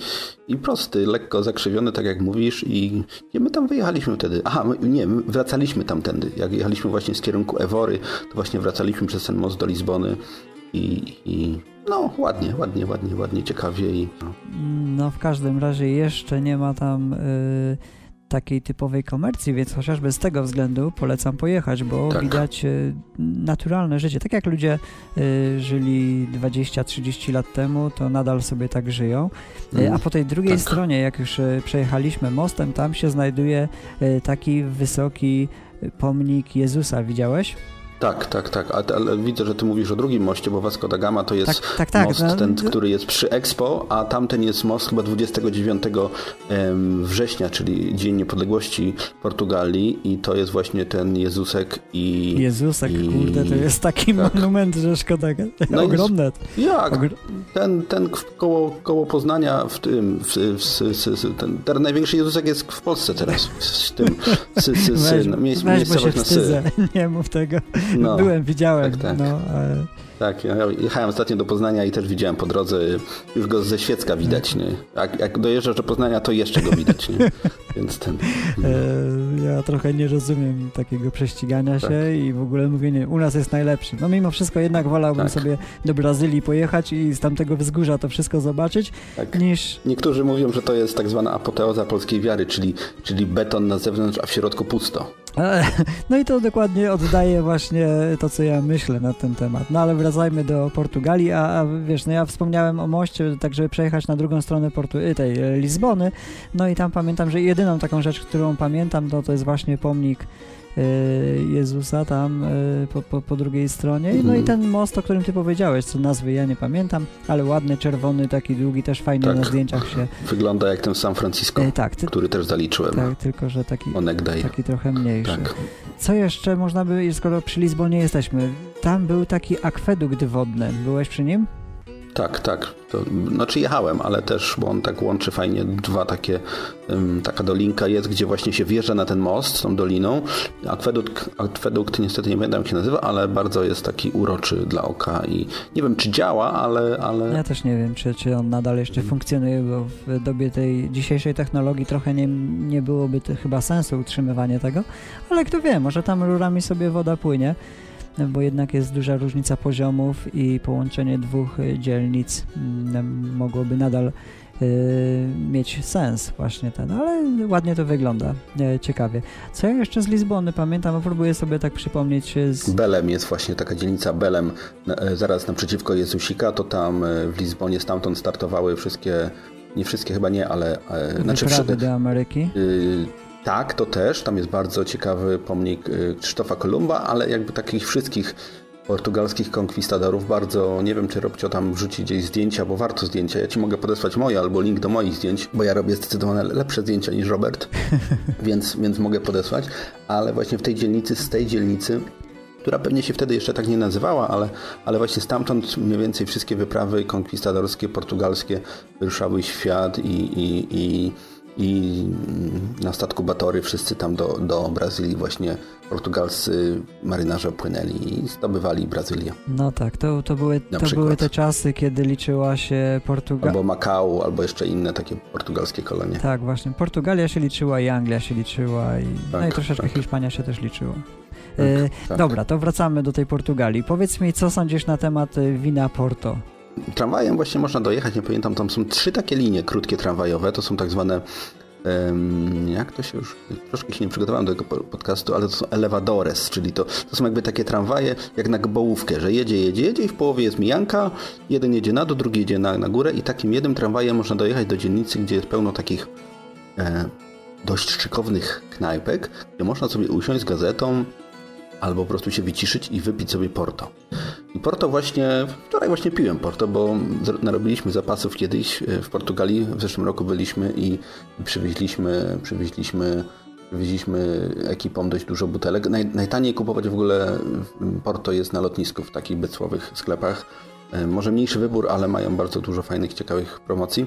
i prosty, lekko zakrzywiony, tak jak mówisz i gdzie my tam wyjechaliśmy wtedy? Aha, my, nie, my wracaliśmy tamtędy. Jak jechaliśmy właśnie z kierunku Ewory, to właśnie wracaliśmy przez ten most do Lizbony i, i no ładnie, ładnie, ładnie, ładnie, ciekawie i... No, w każdym razie jeszcze nie ma tam... Yy takiej typowej komercji, więc chociażby z tego względu polecam pojechać, bo tak. widać y, naturalne życie. Tak jak ludzie y, żyli 20-30 lat temu, to nadal sobie tak żyją. Y, mm. A po tej drugiej tak. stronie, jak już przejechaliśmy mostem, tam się znajduje taki wysoki pomnik Jezusa. Widziałeś? Tak, tak, tak, ale, ale, widzę, że ty mówisz o drugim moście, bo Vasco da Gama to jest tak, tak, tak, most, no, ten, który jest przy Expo, a tamten jest most chyba 29 września, czyli Dzień Niepodległości Portugalii i to jest właśnie ten Jezusek i... Jezusek, i, kurde, to jest taki tak. monument, że szkoda, no ogromne. Jest, jak? Ogr... Ten, ten koło, koło Poznania w tym, w, w, w, ten, ten największy Jezusek jest w Polsce teraz, w tym, sy, sy, sy, weź, miejsc, weź, bo się wstydzę, [laughs] nie mów tego. No, Byłem, widziałem. Tak, tak. No, ale... Tak, ja jechałem ostatnio do Poznania i też widziałem po drodze, już go ze Świecka widać, nie? Jak, jak dojeżdżasz do Poznania, to jeszcze go widać, nie? [laughs] Więc ten... No. Ja trochę nie rozumiem takiego prześcigania tak. się i w ogóle mówienie, u nas jest najlepszy. No mimo wszystko jednak wolałbym tak. sobie do Brazylii pojechać i z tamtego wzgórza to wszystko zobaczyć, tak. niż... Niektórzy mówią, że to jest tak zwana apoteoza polskiej wiary, czyli, czyli beton na zewnątrz, a w środku pusto. No i to dokładnie oddaje właśnie to, co ja myślę na ten temat. No ale wracajmy do Portugalii, a, a wiesz, no ja wspomniałem o moście, tak żeby przejechać na drugą stronę Portu, y, tej e, Lizbony, no i tam pamiętam, że jedyną taką rzecz, którą pamiętam, to to jest właśnie pomnik Jezusa tam y, po, po, po drugiej stronie. No i mhm. ten most, o którym ty powiedziałeś, co nazwy ja nie pamiętam, ale ładny, czerwony, taki długi, też fajny tak. na zdjęciach się. Wygląda jak ten San Francisco, e, tak, ty... który też zaliczyłem. Tak, tylko że taki, taki trochę mniejszy. Tak. Co jeszcze można by, skoro przy Lizbonie jesteśmy, tam był taki akwedukt wodny. Byłeś przy nim? Tak, tak. To, znaczy jechałem, ale też, bo on tak łączy fajnie dwa takie, um, taka dolinka jest, gdzie właśnie się wjeżdża na ten most z tą doliną. Akwedukt, akwedukt niestety nie pamiętam jak się nazywa, ale bardzo jest taki uroczy dla oka i nie wiem czy działa, ale... ale... Ja też nie wiem, czy, czy on nadal jeszcze funkcjonuje, bo w dobie tej dzisiejszej technologii trochę nie, nie byłoby chyba sensu utrzymywanie tego, ale kto wie, może tam rurami sobie woda płynie bo jednak jest duża różnica poziomów i połączenie dwóch y, dzielnic mm, mogłoby nadal y, mieć sens właśnie ten, ale ładnie to wygląda, e, ciekawie. Co ja jeszcze z Lizbony pamiętam, próbuję sobie tak przypomnieć z... Belem jest właśnie taka dzielnica Belem, zaraz naprzeciwko Jezusika, to tam w Lizbonie stamtąd startowały wszystkie, nie wszystkie chyba nie, ale... Znaczy, Wyprawy do Ameryki? Y, tak, to też. Tam jest bardzo ciekawy pomnik y, Krzysztofa Kolumba, ale jakby takich wszystkich portugalskich konkwistadorów bardzo, nie wiem czy Robcio tam wrzuci gdzieś zdjęcia, bo warto zdjęcia. Ja ci mogę podesłać moje albo link do moich zdjęć, bo ja robię zdecydowanie lepsze zdjęcia niż Robert, [laughs] więc, więc mogę podesłać. Ale właśnie w tej dzielnicy, z tej dzielnicy która pewnie się wtedy jeszcze tak nie nazywała, ale, ale właśnie stamtąd mniej więcej wszystkie wyprawy konkwistadorskie, portugalskie wyruszały świat i, i, i i na statku Batory wszyscy tam do, do Brazylii właśnie portugalscy marynarze płynęli i zdobywali Brazylię. No tak, to, to, były, to były te czasy, kiedy liczyła się Portugalia. Albo Makao, albo jeszcze inne takie portugalskie kolonie. Tak, właśnie. Portugalia się liczyła i Anglia się liczyła i, tak, no i troszeczkę tak. Hiszpania się też liczyła. Tak, e, tak. Dobra, to wracamy do tej Portugalii. Powiedz mi, co sądzisz na temat e, wina Porto? Tramwajem właśnie można dojechać, nie pamiętam, tam są trzy takie linie krótkie tramwajowe, to są tak zwane jak to się już, troszkę się nie przygotowałem do tego podcastu, ale to są elevadores, czyli to, to są jakby takie tramwaje jak na bołówkę, że jedzie, jedzie, jedzie i w połowie jest mijanka, jeden jedzie na dół, drugi jedzie na, na górę i takim jednym tramwajem można dojechać do dzielnicy, gdzie jest pełno takich e, dość szykownych knajpek, gdzie można sobie usiąść z gazetą, albo po prostu się wyciszyć i wypić sobie Porto. I Porto właśnie, wczoraj właśnie piłem Porto, bo narobiliśmy zapasów kiedyś e, w Portugalii. W zeszłym roku byliśmy i przywieźliśmy, przywieźliśmy, przywieźliśmy ekipą dość dużo butelek. Naj, najtaniej kupować w ogóle Porto jest na lotnisku w takich bycłowych sklepach. E, może mniejszy wybór, ale mają bardzo dużo fajnych, ciekawych promocji.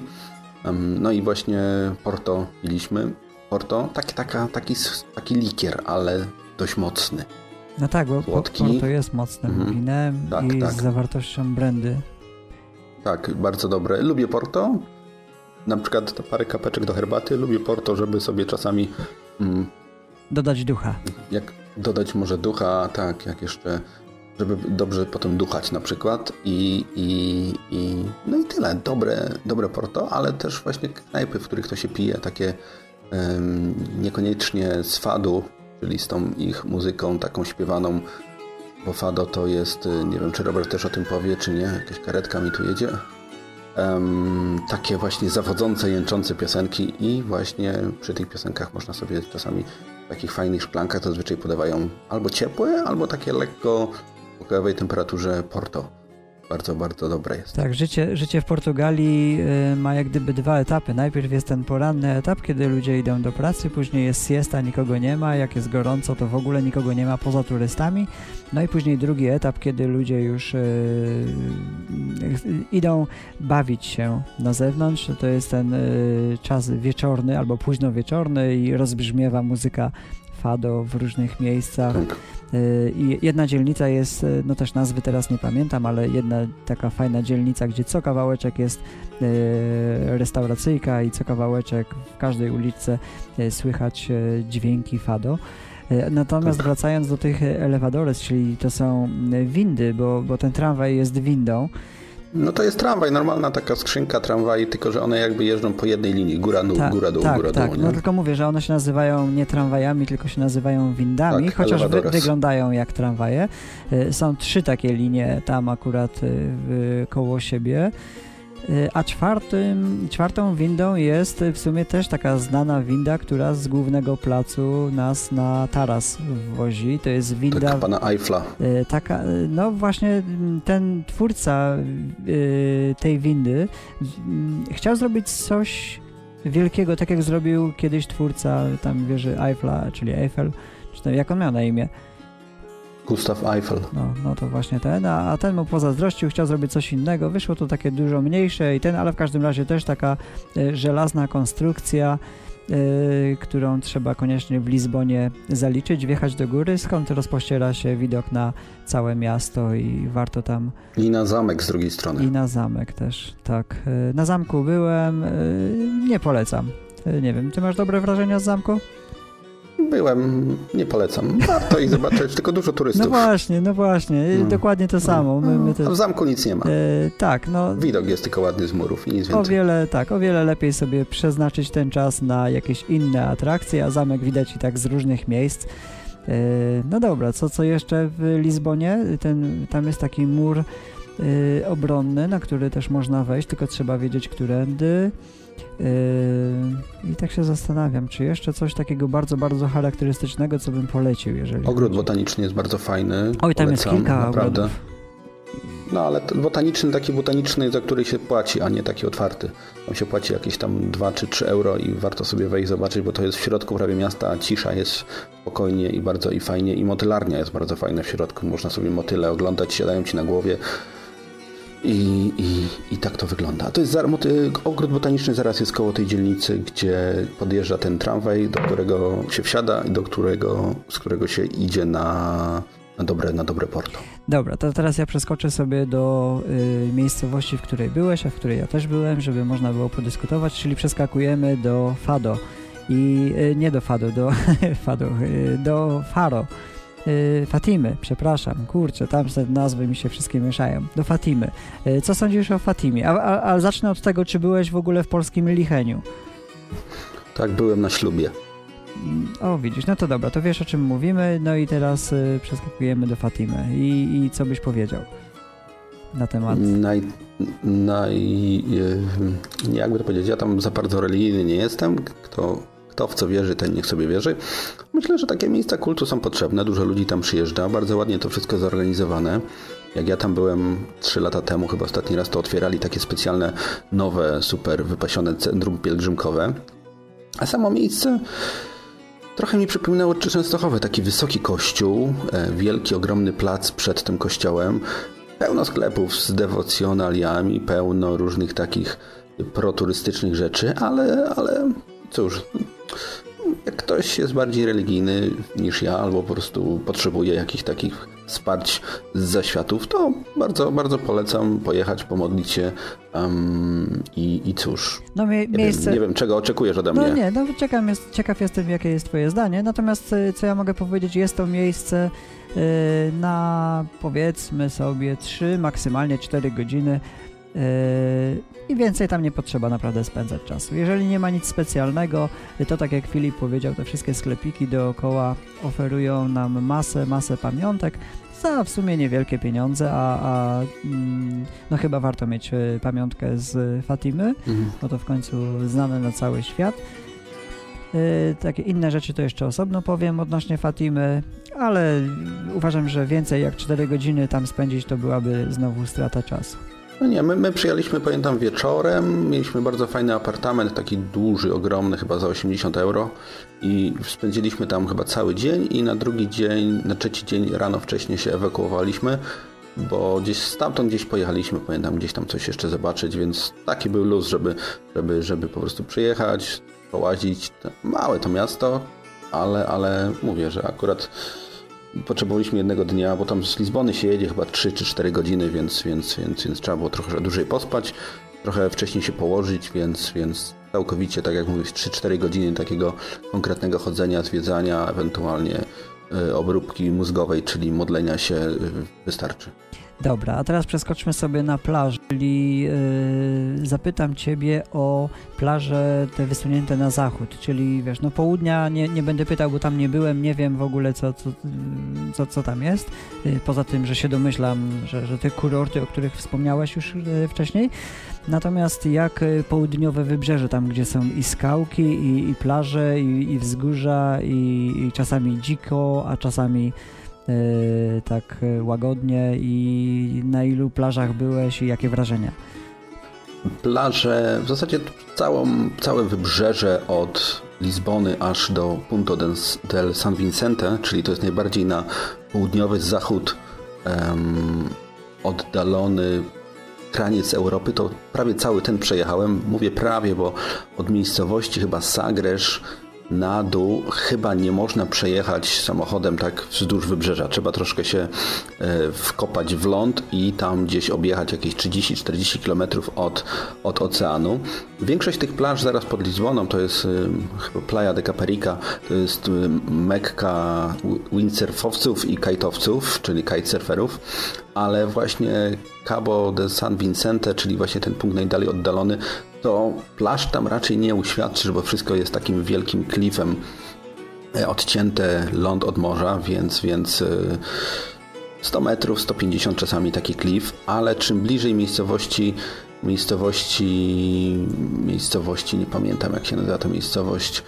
No i właśnie Porto piliśmy. Porto, taki, taka, taki, taki likier, ale dość mocny. No tak, bo Słodki. Porto jest mocnym mhm. winem tak, i tak. z zawartością brandy. Tak, bardzo dobre. Lubię Porto. Na przykład parę kapeczek do herbaty. Lubię Porto, żeby sobie czasami... Mm, dodać ducha. Jak dodać może ducha, tak, jak jeszcze żeby dobrze potem duchać na przykład i, i, i no i tyle. Dobre, dobre porto, ale też właśnie knajpy, w których to się pije, takie um, niekoniecznie z fadu, czyli z tą ich muzyką taką śpiewaną, bo fado to jest, y, nie wiem czy Robert też o tym powie, czy nie, jakaś karetka mi tu jedzie. Um, takie właśnie zawodzące, jęczące piosenki i właśnie przy tych piosenkach można sobie czasami w takich fajnych szklankach zazwyczaj podawają albo ciepłe, albo takie lekko pokojowej temperaturze Porto. Bardzo, bardzo dobre jest. Tak, życie, życie w Portugalii y, ma jak gdyby dwa etapy. Najpierw jest ten poranny etap, kiedy ludzie idą do pracy, później jest siesta, nikogo nie ma, jak jest gorąco, to w ogóle nikogo nie ma poza turystami. No i później drugi etap, kiedy ludzie już y, idą bawić się na zewnątrz. To jest ten y, czas wieczorny albo późno wieczorny i rozbrzmiewa muzyka fado w różnych miejscach. Tak. Y, I jedna dzielnica jest, y, no też nazwy teraz nie pamiętam, ale jedna taka fajna dzielnica, gdzie co kawałeczek jest y, restauracyjka i co kawałeczek w każdej uliczce słychać dźwięki fado. Natomiast tak. wracając do tych elewadores, czyli to są windy, bo, bo ten tramwaj jest windą, no to jest tramwaj, normalna taka skrzynka tramwaj, tylko że one jakby jeżdżą po jednej linii, góra, dół, tak, góra, dół, tak, góra, tak. dół. No tylko mówię, że one się nazywają nie tramwajami, tylko się nazywają windami, tak, chociaż wy, wyglądają jak tramwaje. Y, są trzy takie linie tam akurat y, koło siebie. Y, a czwartym, czwartą windą jest w sumie też taka znana winda, która z głównego placu nas na taras wozi. To jest winda... Taka pana Eiffla. Y, taka, y, no właśnie ten twórca tej windy chciał zrobić coś wielkiego, tak jak zrobił kiedyś twórca tam wieży Eiffla, czyli Eiffel, czy tam, jak on miał na imię? Gustav Eiffel. No, no to właśnie ten, a, a ten mu pozazdrościł, chciał zrobić coś innego. Wyszło to takie dużo mniejsze i ten, ale w każdym razie też taka y, żelazna konstrukcja, y, którą trzeba koniecznie w Lizbonie zaliczyć, wjechać do góry, skąd rozpościera się widok na całe miasto i warto tam... I na zamek z drugiej strony. I na zamek też, tak. Y, na zamku byłem, nie polecam. Nie wiem, ty masz dobre wrażenia z zamku? Byłem, nie polecam. Warto ich zobaczyć, tylko dużo turystów. No właśnie, no właśnie, no. dokładnie to samo. My, my to... A w zamku nic nie ma. E, tak, no. Widok jest tylko ładny z murów i nic więcej. O wiele, tak, o wiele lepiej sobie przeznaczyć ten czas na jakieś inne atrakcje, a zamek widać i tak z różnych miejsc. E, no dobra, co, co jeszcze w Lizbonie? Ten, tam jest taki mur e, obronny, na który też można wejść, tylko trzeba wiedzieć, którędy. Yy, I tak się zastanawiam, czy jeszcze coś takiego bardzo, bardzo charakterystycznego, co bym polecił, jeżeli... Ogród botaniczny jest bardzo fajny. Oj, tam Polecam, jest kilka naprawdę. Ogrodów. No ale botaniczny, taki botaniczny, za który się płaci, a nie taki otwarty. Tam się płaci jakieś tam 2 czy 3 euro i warto sobie wejść zobaczyć, bo to jest w środku prawie miasta, cisza jest spokojnie i bardzo i fajnie i motylarnia jest bardzo fajna w środku. Można sobie motyle oglądać, siadają ci na głowie. I, i, I tak to wygląda. To jest ogród botaniczny zaraz jest koło tej dzielnicy, gdzie podjeżdża ten tramwaj, do którego się wsiada i do którego, z którego się idzie na, na, dobre, na dobre porto. Dobra, to teraz ja przeskoczę sobie do y, miejscowości, w której byłeś, a w której ja też byłem, żeby można było podyskutować, czyli przeskakujemy do Fado. I y, nie do Fado, do [laughs] Fado, y, do Faro Y, Fatimy, przepraszam, kurczę, tam te nazwy mi się wszystkie mieszają. Do Fatimy. Y, co sądzisz o Fatimie? A, a, a zacznę od tego, czy byłeś w ogóle w polskim Licheniu? Tak, byłem na ślubie. O, widzisz, no to dobra, to wiesz o czym mówimy, no i teraz y, przeskakujemy do Fatimy. I, I co byś powiedział na temat? Naj, naj, jakby to powiedzieć, ja tam za bardzo religijny nie jestem. Kto kto w co wierzy, ten niech sobie wierzy. Myślę, że takie miejsca kultu są potrzebne, dużo ludzi tam przyjeżdża, bardzo ładnie to wszystko zorganizowane. Jak ja tam byłem 3 lata temu, chyba ostatni raz, to otwierali takie specjalne, nowe, super wypasione centrum pielgrzymkowe. A samo miejsce trochę mi przypominało Częstochowe, taki wysoki kościół, e, wielki, ogromny plac przed tym kościołem, pełno sklepów z dewocjonaliami, pełno różnych takich proturystycznych rzeczy, ale, ale cóż, jak ktoś jest bardziej religijny niż ja, albo po prostu potrzebuje jakichś takich wsparć z zaświatów, to bardzo, bardzo polecam pojechać, pomodlić się um, i, i cóż. No, mie nie, miejsce... wiem, nie wiem, czego oczekujesz ode no mnie. No nie, no ciekaw, jest, ciekaw jestem, jakie jest twoje zdanie, natomiast y, co ja mogę powiedzieć, jest to miejsce yy, na powiedzmy sobie 3, maksymalnie 4 godziny i więcej tam nie potrzeba naprawdę spędzać czasu. Jeżeli nie ma nic specjalnego, to tak jak Filip powiedział, te wszystkie sklepiki dookoła oferują nam masę, masę pamiątek za w sumie niewielkie pieniądze, a, a mm, no chyba warto mieć e, pamiątkę z Fatimy, mhm. bo to w końcu znane na cały świat. Yy, takie inne rzeczy to jeszcze osobno powiem odnośnie Fatimy, ale uważam, że więcej jak 4 godziny tam spędzić to byłaby znowu strata czasu. No nie, my, my przyjechaliśmy, pamiętam, wieczorem. Mieliśmy bardzo fajny apartament, taki duży, ogromny, chyba za 80 euro. I spędziliśmy tam chyba cały dzień i na drugi dzień, na trzeci dzień rano wcześniej się ewakuowaliśmy, bo gdzieś stamtąd gdzieś pojechaliśmy, pamiętam, gdzieś tam coś jeszcze zobaczyć, więc taki był luz, żeby, żeby, żeby po prostu przyjechać, połazić. Małe to miasto, ale, ale mówię, że akurat potrzebowaliśmy jednego dnia, bo tam z Lizbony się jedzie chyba 3 czy 4 godziny, więc, więc, więc, więc trzeba było trochę dłużej pospać, trochę wcześniej się położyć, więc, więc całkowicie, tak jak mówię, 3-4 godziny takiego konkretnego chodzenia, zwiedzania, ewentualnie y, obróbki mózgowej, czyli modlenia się y, wystarczy. Dobra, a teraz przeskoczmy sobie na plażę, czyli yy, zapytam Ciebie o plaże te wysunięte na zachód, czyli wiesz, no południa nie, nie będę pytał, bo tam nie byłem, nie wiem w ogóle co, co, co, co tam jest, yy, poza tym, że się domyślam, że, że te kurorty, o których wspomniałeś już yy, wcześniej, natomiast jak y, południowe wybrzeże, tam gdzie są i skałki, i, i plaże, i, i wzgórza, i, i czasami dziko, a czasami E, tak łagodnie i na ilu plażach byłeś i jakie wrażenia? Plaże, w zasadzie całą, całe wybrzeże od Lizbony aż do Punto del San Vicente, czyli to jest najbardziej na południowy zachód um, oddalony kraniec Europy, to prawie cały ten przejechałem. Mówię prawie, bo od miejscowości chyba Sagresz na dół chyba nie można przejechać samochodem tak wzdłuż wybrzeża. Trzeba troszkę się e, wkopać w ląd i tam gdzieś objechać jakieś 30-40 km od, od oceanu. Większość tych plaż zaraz pod Lizboną to jest e, chyba Playa de Caparica, to jest e, mekka windsurfowców i kajtowców, czyli kitesurferów, ale właśnie Cabo de San Vicente, czyli właśnie ten punkt najdalej oddalony, to plaż tam raczej nie uświadczy, bo wszystko jest takim wielkim klifem e, odcięte ląd od morza, więc, więc 100 e, metrów, 150 czasami taki klif, ale czym bliżej miejscowości miejscowości miejscowości, nie pamiętam jak się nazywa ta miejscowość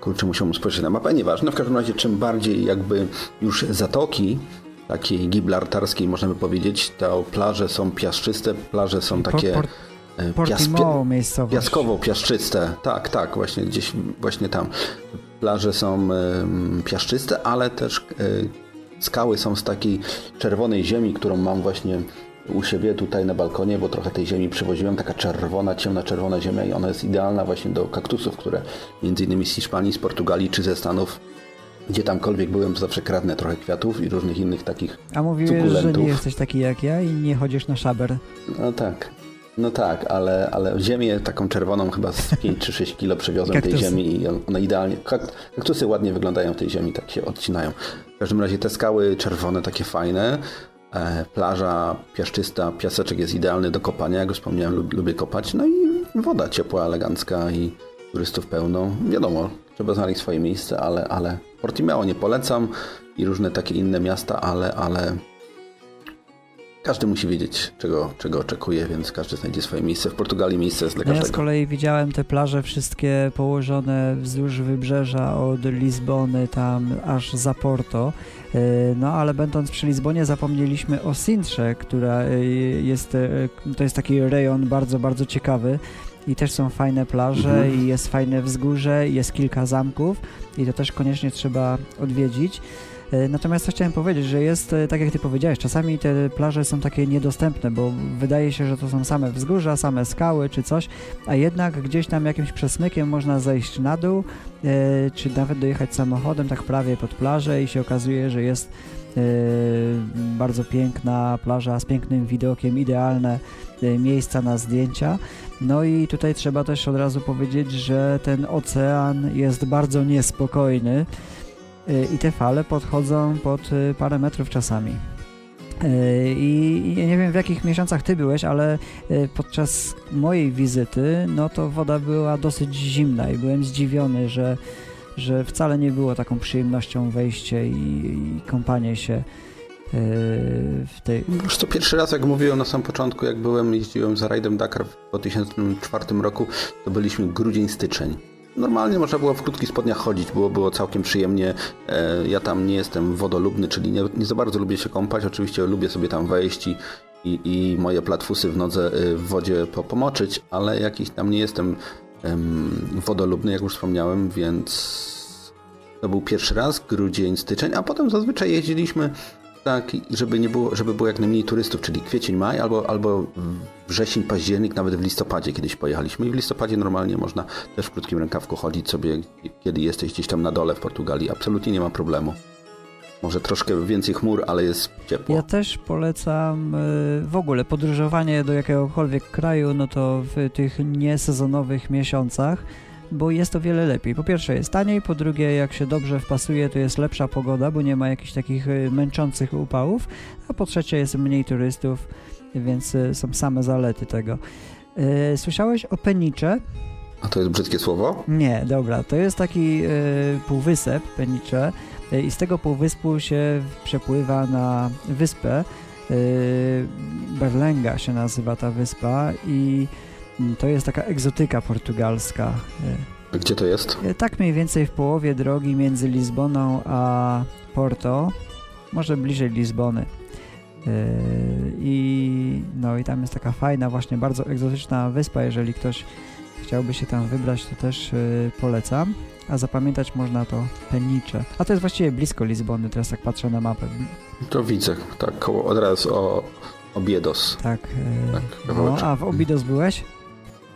kurczę, musiałbym spojrzeć na mapę, nieważne, w każdym razie czym bardziej jakby już zatoki takiej gibraltarskiej można by powiedzieć, to plaże są piaszczyste, plaże są takie... Port, port, Portimao miejscowość. Piaskowo-piaszczyste, tak, tak, właśnie gdzieś właśnie tam. Plaże są piaszczyste, ale też y, skały są z takiej czerwonej ziemi, którą mam właśnie u siebie tutaj na balkonie, bo trochę tej ziemi przywoziłem, taka czerwona, ciemna czerwona ziemia i ona jest idealna właśnie do kaktusów, które między innymi z Hiszpanii, z Portugalii czy ze Stanów gdzie tamkolwiek byłem, zawsze kradnę trochę kwiatów i różnych innych takich A mówiłeś, że nie jesteś taki jak ja i nie chodzisz na szaber. No tak. No tak, ale, ale ziemię taką czerwoną chyba z [laughs] 5 czy 6 kilo przewiozłem tej ziemi i one idealnie, kaktusy ładnie wyglądają w tej ziemi, tak się odcinają. W każdym razie te skały czerwone, takie fajne, e, plaża piaszczysta, piaseczek jest idealny do kopania, jak już wspomniałem, lub, lubię kopać, no i woda ciepła, elegancka i turystów pełno. Wiadomo, trzeba znaleźć swoje miejsce, ale, ale Portimao nie polecam i różne takie inne miasta, ale, ale każdy musi wiedzieć, czego, czego oczekuje, więc każdy znajdzie swoje miejsce. W Portugalii miejsce jest dla każdego. Ja z kolei widziałem te plaże wszystkie położone wzdłuż wybrzeża od Lizbony tam aż za Porto. E, no ale będąc przy Lizbonie zapomnieliśmy o Sintrze, która e, jest, e, to jest taki rejon bardzo, bardzo ciekawy i też są fajne plaże mhm. i jest fajne wzgórze jest kilka zamków i to też koniecznie trzeba odwiedzić. E, natomiast co chciałem powiedzieć, że jest, e, tak jak ty powiedziałeś, czasami te plaże są takie niedostępne, bo wydaje się, że to są same wzgórza, same skały czy coś, a jednak gdzieś tam jakimś przesmykiem można zejść na dół, e, czy nawet dojechać samochodem tak prawie pod plażę i się okazuje, że jest bardzo piękna plaża z pięknym widokiem, idealne miejsca na zdjęcia. No i tutaj trzeba też od razu powiedzieć, że ten ocean jest bardzo niespokojny. Y, i te fale podchodzą pod y, parę metrów czasami. Y, I nie wiem w jakich miesiącach ty byłeś, ale podczas mojej wizyty, no to woda była dosyć zimna i byłem zdziwiony, że, że wcale nie było taką przyjemnością wejście i, i kąpanie się w tej... Już to pierwszy raz, jak mówiłem na samym początku, jak byłem, jeździłem za rajdem Dakar w 2004 roku, to byliśmy grudzień, styczeń Normalnie można było w krótkich spodniach chodzić, było, było całkiem przyjemnie. E, ja tam nie jestem wodolubny, czyli nie, nie za bardzo lubię się kąpać. Oczywiście lubię sobie tam wejść i, i, i moje platfusy w nodze e, w wodzie pomoczyć, ale jakiś tam nie jestem wodolubny, jak już wspomniałem, więc to był pierwszy raz, grudzień, styczeń, a potem zazwyczaj jeździliśmy tak, żeby nie było, żeby było jak najmniej turystów, czyli kwiecień, maj albo, albo wrzesień, październik, nawet w listopadzie kiedyś pojechaliśmy. I w listopadzie normalnie można też w krótkim rękawku chodzić sobie, kiedy jesteś gdzieś tam na dole w Portugalii. Absolutnie nie ma problemu. Może troszkę więcej chmur, ale jest ciepło. Ja też polecam y, w ogóle podróżowanie do jakiegokolwiek kraju, no to w tych niesezonowych miesiącach bo jest o wiele lepiej. Po pierwsze jest taniej, po drugie jak się dobrze wpasuje, to jest lepsza pogoda, bo nie ma jakichś takich y, męczących upałów, a po trzecie jest mniej turystów, więc y, są same zalety tego. Y, słyszałeś o Penicze? A to jest brzydkie słowo? Nie, dobra, to jest taki półwysep Penicze i z tego półwyspu się przepływa na wyspę. Berlenga się nazywa ta wyspa i to jest taka egzotyka portugalska. Gdzie to jest? E, tak mniej więcej w połowie drogi między Lizboną a Porto, może bliżej Lizbony. E, I, no, I tam jest taka fajna, właśnie bardzo egzotyczna wyspa. Jeżeli ktoś chciałby się tam wybrać, to też e, polecam. A zapamiętać można to Penicze. A to jest właściwie blisko Lizbony, teraz tak patrzę na mapę. To widzę, tak, koło, od razu o Obiedos. Tak. tak no, a w Obidos byłeś?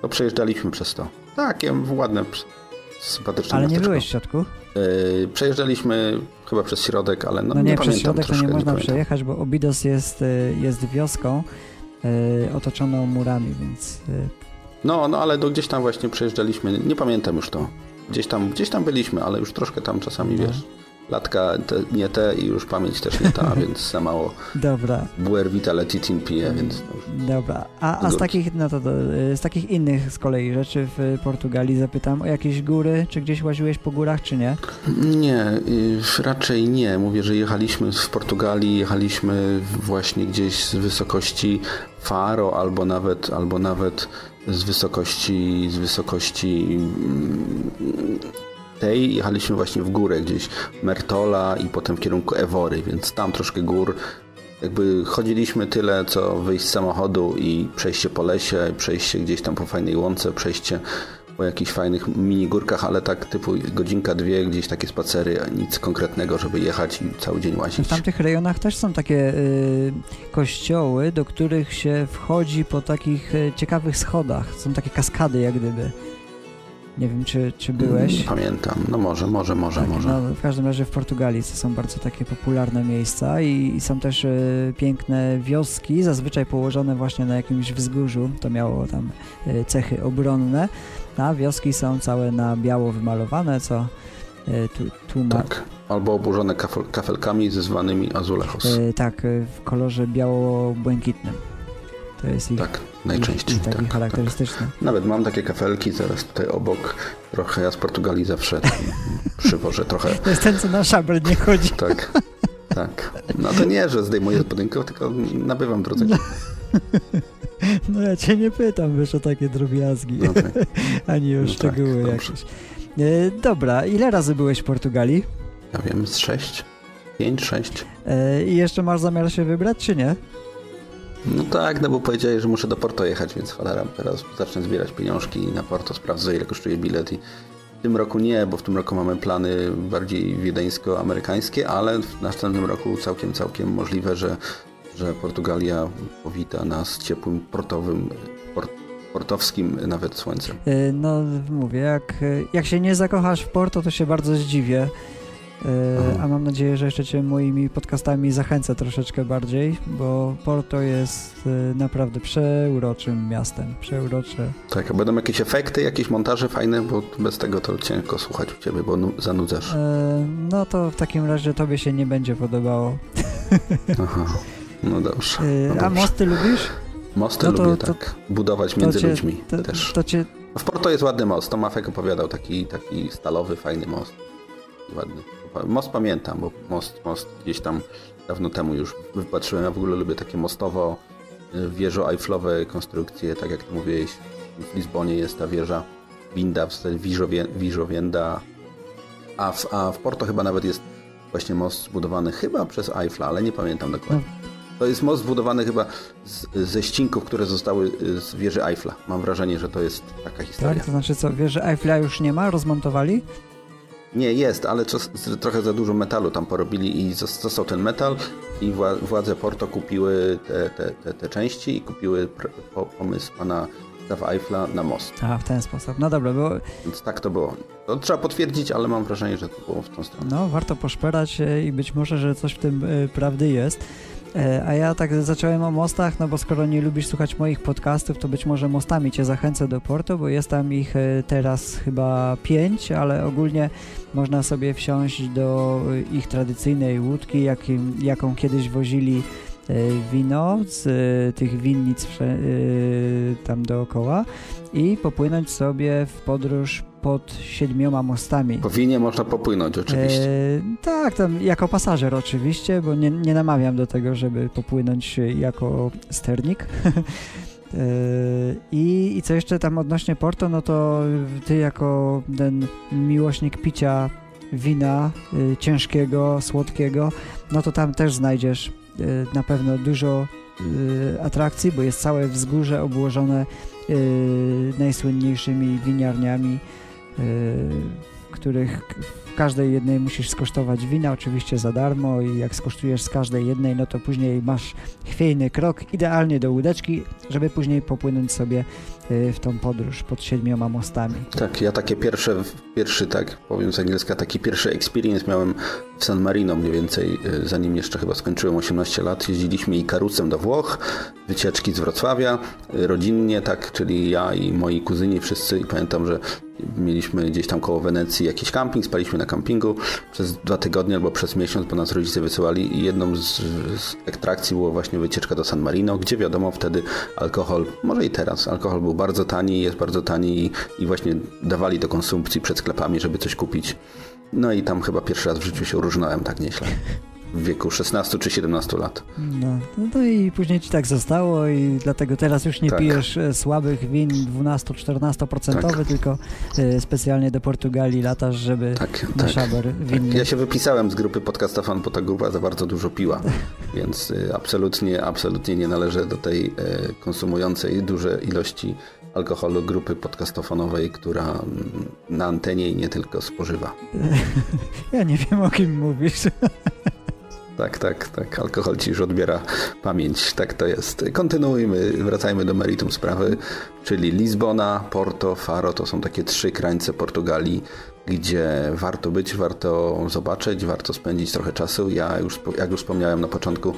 To przejeżdżaliśmy przez to. Takie ładne, sympatyczne Ale miasteczko. nie byłeś w środku? Yy, przejeżdżaliśmy chyba przez środek, ale no, no nie, nie przez środek to nie można nie przejechać, bo Obidos jest, y, jest wioską yy, otoczoną murami, więc... Yy. No, no ale do gdzieś tam właśnie przejeżdżaliśmy, nie pamiętam już to. Gdzieś tam, gdzieś tam byliśmy, ale już troszkę tam czasami, no. wiesz latka te, nie te i już pamięć też nie ta, [laughs] więc za mało Dobra. Buer Vita Letitin pije, więc... Dobra, a, a z, takich, no to, to, z takich innych z kolei rzeczy w Portugalii zapytam o jakieś góry, czy gdzieś łaziłeś po górach, czy nie? Nie, y, raczej nie. Mówię, że jechaliśmy w Portugalii, jechaliśmy właśnie gdzieś z wysokości Faro albo nawet, albo nawet z wysokości, z wysokości mm, tej jechaliśmy właśnie w górę gdzieś Mertola i potem w kierunku Ewory, więc tam troszkę gór. Jakby chodziliśmy tyle, co wyjść z samochodu i przejście po lesie, przejście gdzieś tam po fajnej łące, przejście po jakichś fajnych minigórkach, ale tak typu godzinka, dwie, gdzieś takie spacery, nic konkretnego, żeby jechać i cały dzień łazić. W tamtych rejonach też są takie y, kościoły, do których się wchodzi po takich y, ciekawych schodach. Są takie kaskady jak gdyby. Nie wiem, czy, czy byłeś. Nie pamiętam. No może, może, może, tak, może. No, w każdym razie w Portugalii to są bardzo takie popularne miejsca i, i są też y, piękne wioski, zazwyczaj położone właśnie na jakimś wzgórzu. To miało tam y, cechy obronne. A wioski są całe na biało wymalowane, co y, tu, tu ma... Tak, albo oburzone kafel, kafelkami zwanymi azulejos. tak, w kolorze biało-błękitnym. To jest ich, tak, najczęściej. Taki tak, charakterystyczny. Tak. Nawet mam takie kafelki zaraz tutaj obok. Trochę ja z Portugalii zawsze przywożę trochę. To [laughs] jest ten, co na szabel nie chodzi. Tak. Tak. No to nie, że zdejmuję z budynku, tylko nabywam drodze. [laughs] No ja cię nie pytam, wiesz, o takie drobiazgi, no tak. [laughs] ani o no szczegóły tak, jakieś. E, dobra, ile razy byłeś w Portugalii? Ja wiem, z sześć. Pięć, sześć. E, I jeszcze masz zamiar się wybrać, czy nie? No tak, no bo powiedziałeś, że muszę do Porto jechać, więc cholera, teraz zacznę zbierać pieniążki na Porto, sprawdzę ile kosztuje bilet i w tym roku nie, bo w tym roku mamy plany bardziej wiedeńsko-amerykańskie, ale w następnym roku całkiem, całkiem możliwe, że, że Portugalia powita nas ciepłym portowym, port, portowskim nawet słońcem. E, no mówię, jak, jak się nie zakochasz w Porto, to się bardzo zdziwię. E, a mam nadzieję, że jeszcze Cię moimi podcastami zachęcę troszeczkę bardziej, bo Porto jest e, naprawdę przeuroczym miastem, przeurocze. Tak, a będą jakieś efekty, jakieś montaże fajne, bo bez tego to ciężko słuchać u Ciebie, bo zanudzasz. E, no to w takim razie Tobie się nie będzie podobało. [laughs] Aha, no dobrze. No dobrze. A mosty lubisz? Mosty no to, lubię, tak. Budować między cię, ludźmi to, też. To cię... W Porto jest ładny most, to Mafek opowiadał, taki, taki stalowy, fajny most. Ładny. Most pamiętam, bo most, most gdzieś tam dawno temu już wypatrzyłem. Ja w ogóle lubię takie mostowo y, wieżo Eifflowe konstrukcje, tak jak ty mówiłeś. W Lizbonie jest ta wieża winda, Wiżowienda, a w, a w Porto chyba nawet jest właśnie most zbudowany chyba przez Eiffla, ale nie pamiętam dokładnie. To jest most zbudowany chyba z, ze ścinków, które zostały y, z wieży Eiffla. Mam wrażenie, że to jest taka historia. Tak, to znaczy co, wieży Eiffla już nie ma? Rozmontowali? Nie, jest, ale trochę za dużo metalu tam porobili i został ten metal i władze Porto kupiły te, te, te, te części i kupiły pomysł pana Stawa Eiffla na most. A, w ten sposób. No dobra, bo... Więc tak to było. To trzeba potwierdzić, ale mam wrażenie, że to było w tą stronę. No, warto poszperać i być może, że coś w tym e, prawdy jest. E, a ja tak zacząłem o mostach, no bo skoro nie lubisz słuchać moich podcastów, to być może mostami Cię zachęcę do Porto, bo jest tam ich e, teraz chyba pięć, ale ogólnie można sobie wsiąść do ich tradycyjnej łódki, jakim, jaką kiedyś wozili e, wino z tych winnic tam dookoła i popłynąć sobie w podróż pod siedmioma mostami. Po winie można popłynąć oczywiście. E, tak, tam jako pasażer oczywiście, bo nie, nie namawiam do tego, żeby popłynąć jako sternik. [laughs] e, i, I co jeszcze tam odnośnie Porto, no to ty jako ten miłośnik picia wina y, ciężkiego, słodkiego, no to tam też znajdziesz y, na pewno dużo y, atrakcji, bo jest całe wzgórze obłożone najsłynniejszymi winiarniami których w każdej jednej musisz skosztować wina, oczywiście za darmo i jak skosztujesz z każdej jednej, no to później masz chwiejny krok idealnie do łódeczki, żeby później popłynąć sobie y, w tą podróż pod siedmioma mostami. Tak, ja takie pierwsze, pierwszy, tak powiem z angielska, taki pierwszy experience miałem w San Marino mniej więcej, y, zanim jeszcze chyba skończyłem 18 lat. Jeździliśmy i karusem do Włoch, wycieczki z Wrocławia, y, rodzinnie, tak, czyli ja i moi kuzyni wszyscy i pamiętam, że mieliśmy gdzieś tam koło Wenecji jakiś camping, spaliśmy na kampingu przez dwa tygodnie albo przez miesiąc, bo nas rodzice wysyłali i jedną z, z ekstrakcji było właśnie wycieczka do San Marino, gdzie wiadomo wtedy alkohol, może i teraz, alkohol był bardzo tani, jest bardzo tani i, właśnie dawali do konsumpcji przed sklepami, żeby coś kupić. No i tam chyba pierwszy raz w życiu się różnąłem tak nieźle w wieku 16 czy 17 lat. No, no i później ci tak zostało i dlatego teraz już nie tak. pijesz e, słabych win 12-14% tak. tylko y, specjalnie do Portugalii latasz, żeby tak, na tak, szaber winny. Tak. Ja się wypisałem z grupy podcastofan, bo ta grupa za bardzo dużo piła, [laughs] więc y, absolutnie, absolutnie nie należę do tej konsumującej duże ilości alkoholu grupy podcastofonowej, która mm, na antenie i nie tylko spożywa. [laughs] Ja nie wiem o kim mówisz. [laughs] Tak, tak, tak. Alkohol ci już odbiera pamięć. Tak to jest. Kontynuujmy, wracajmy do meritum sprawy, czyli Lizbona, Porto, Faro to są takie trzy krańce Portugalii, gdzie warto być, warto zobaczyć, warto spędzić trochę czasu. Ja już, jak już wspomniałem na początku,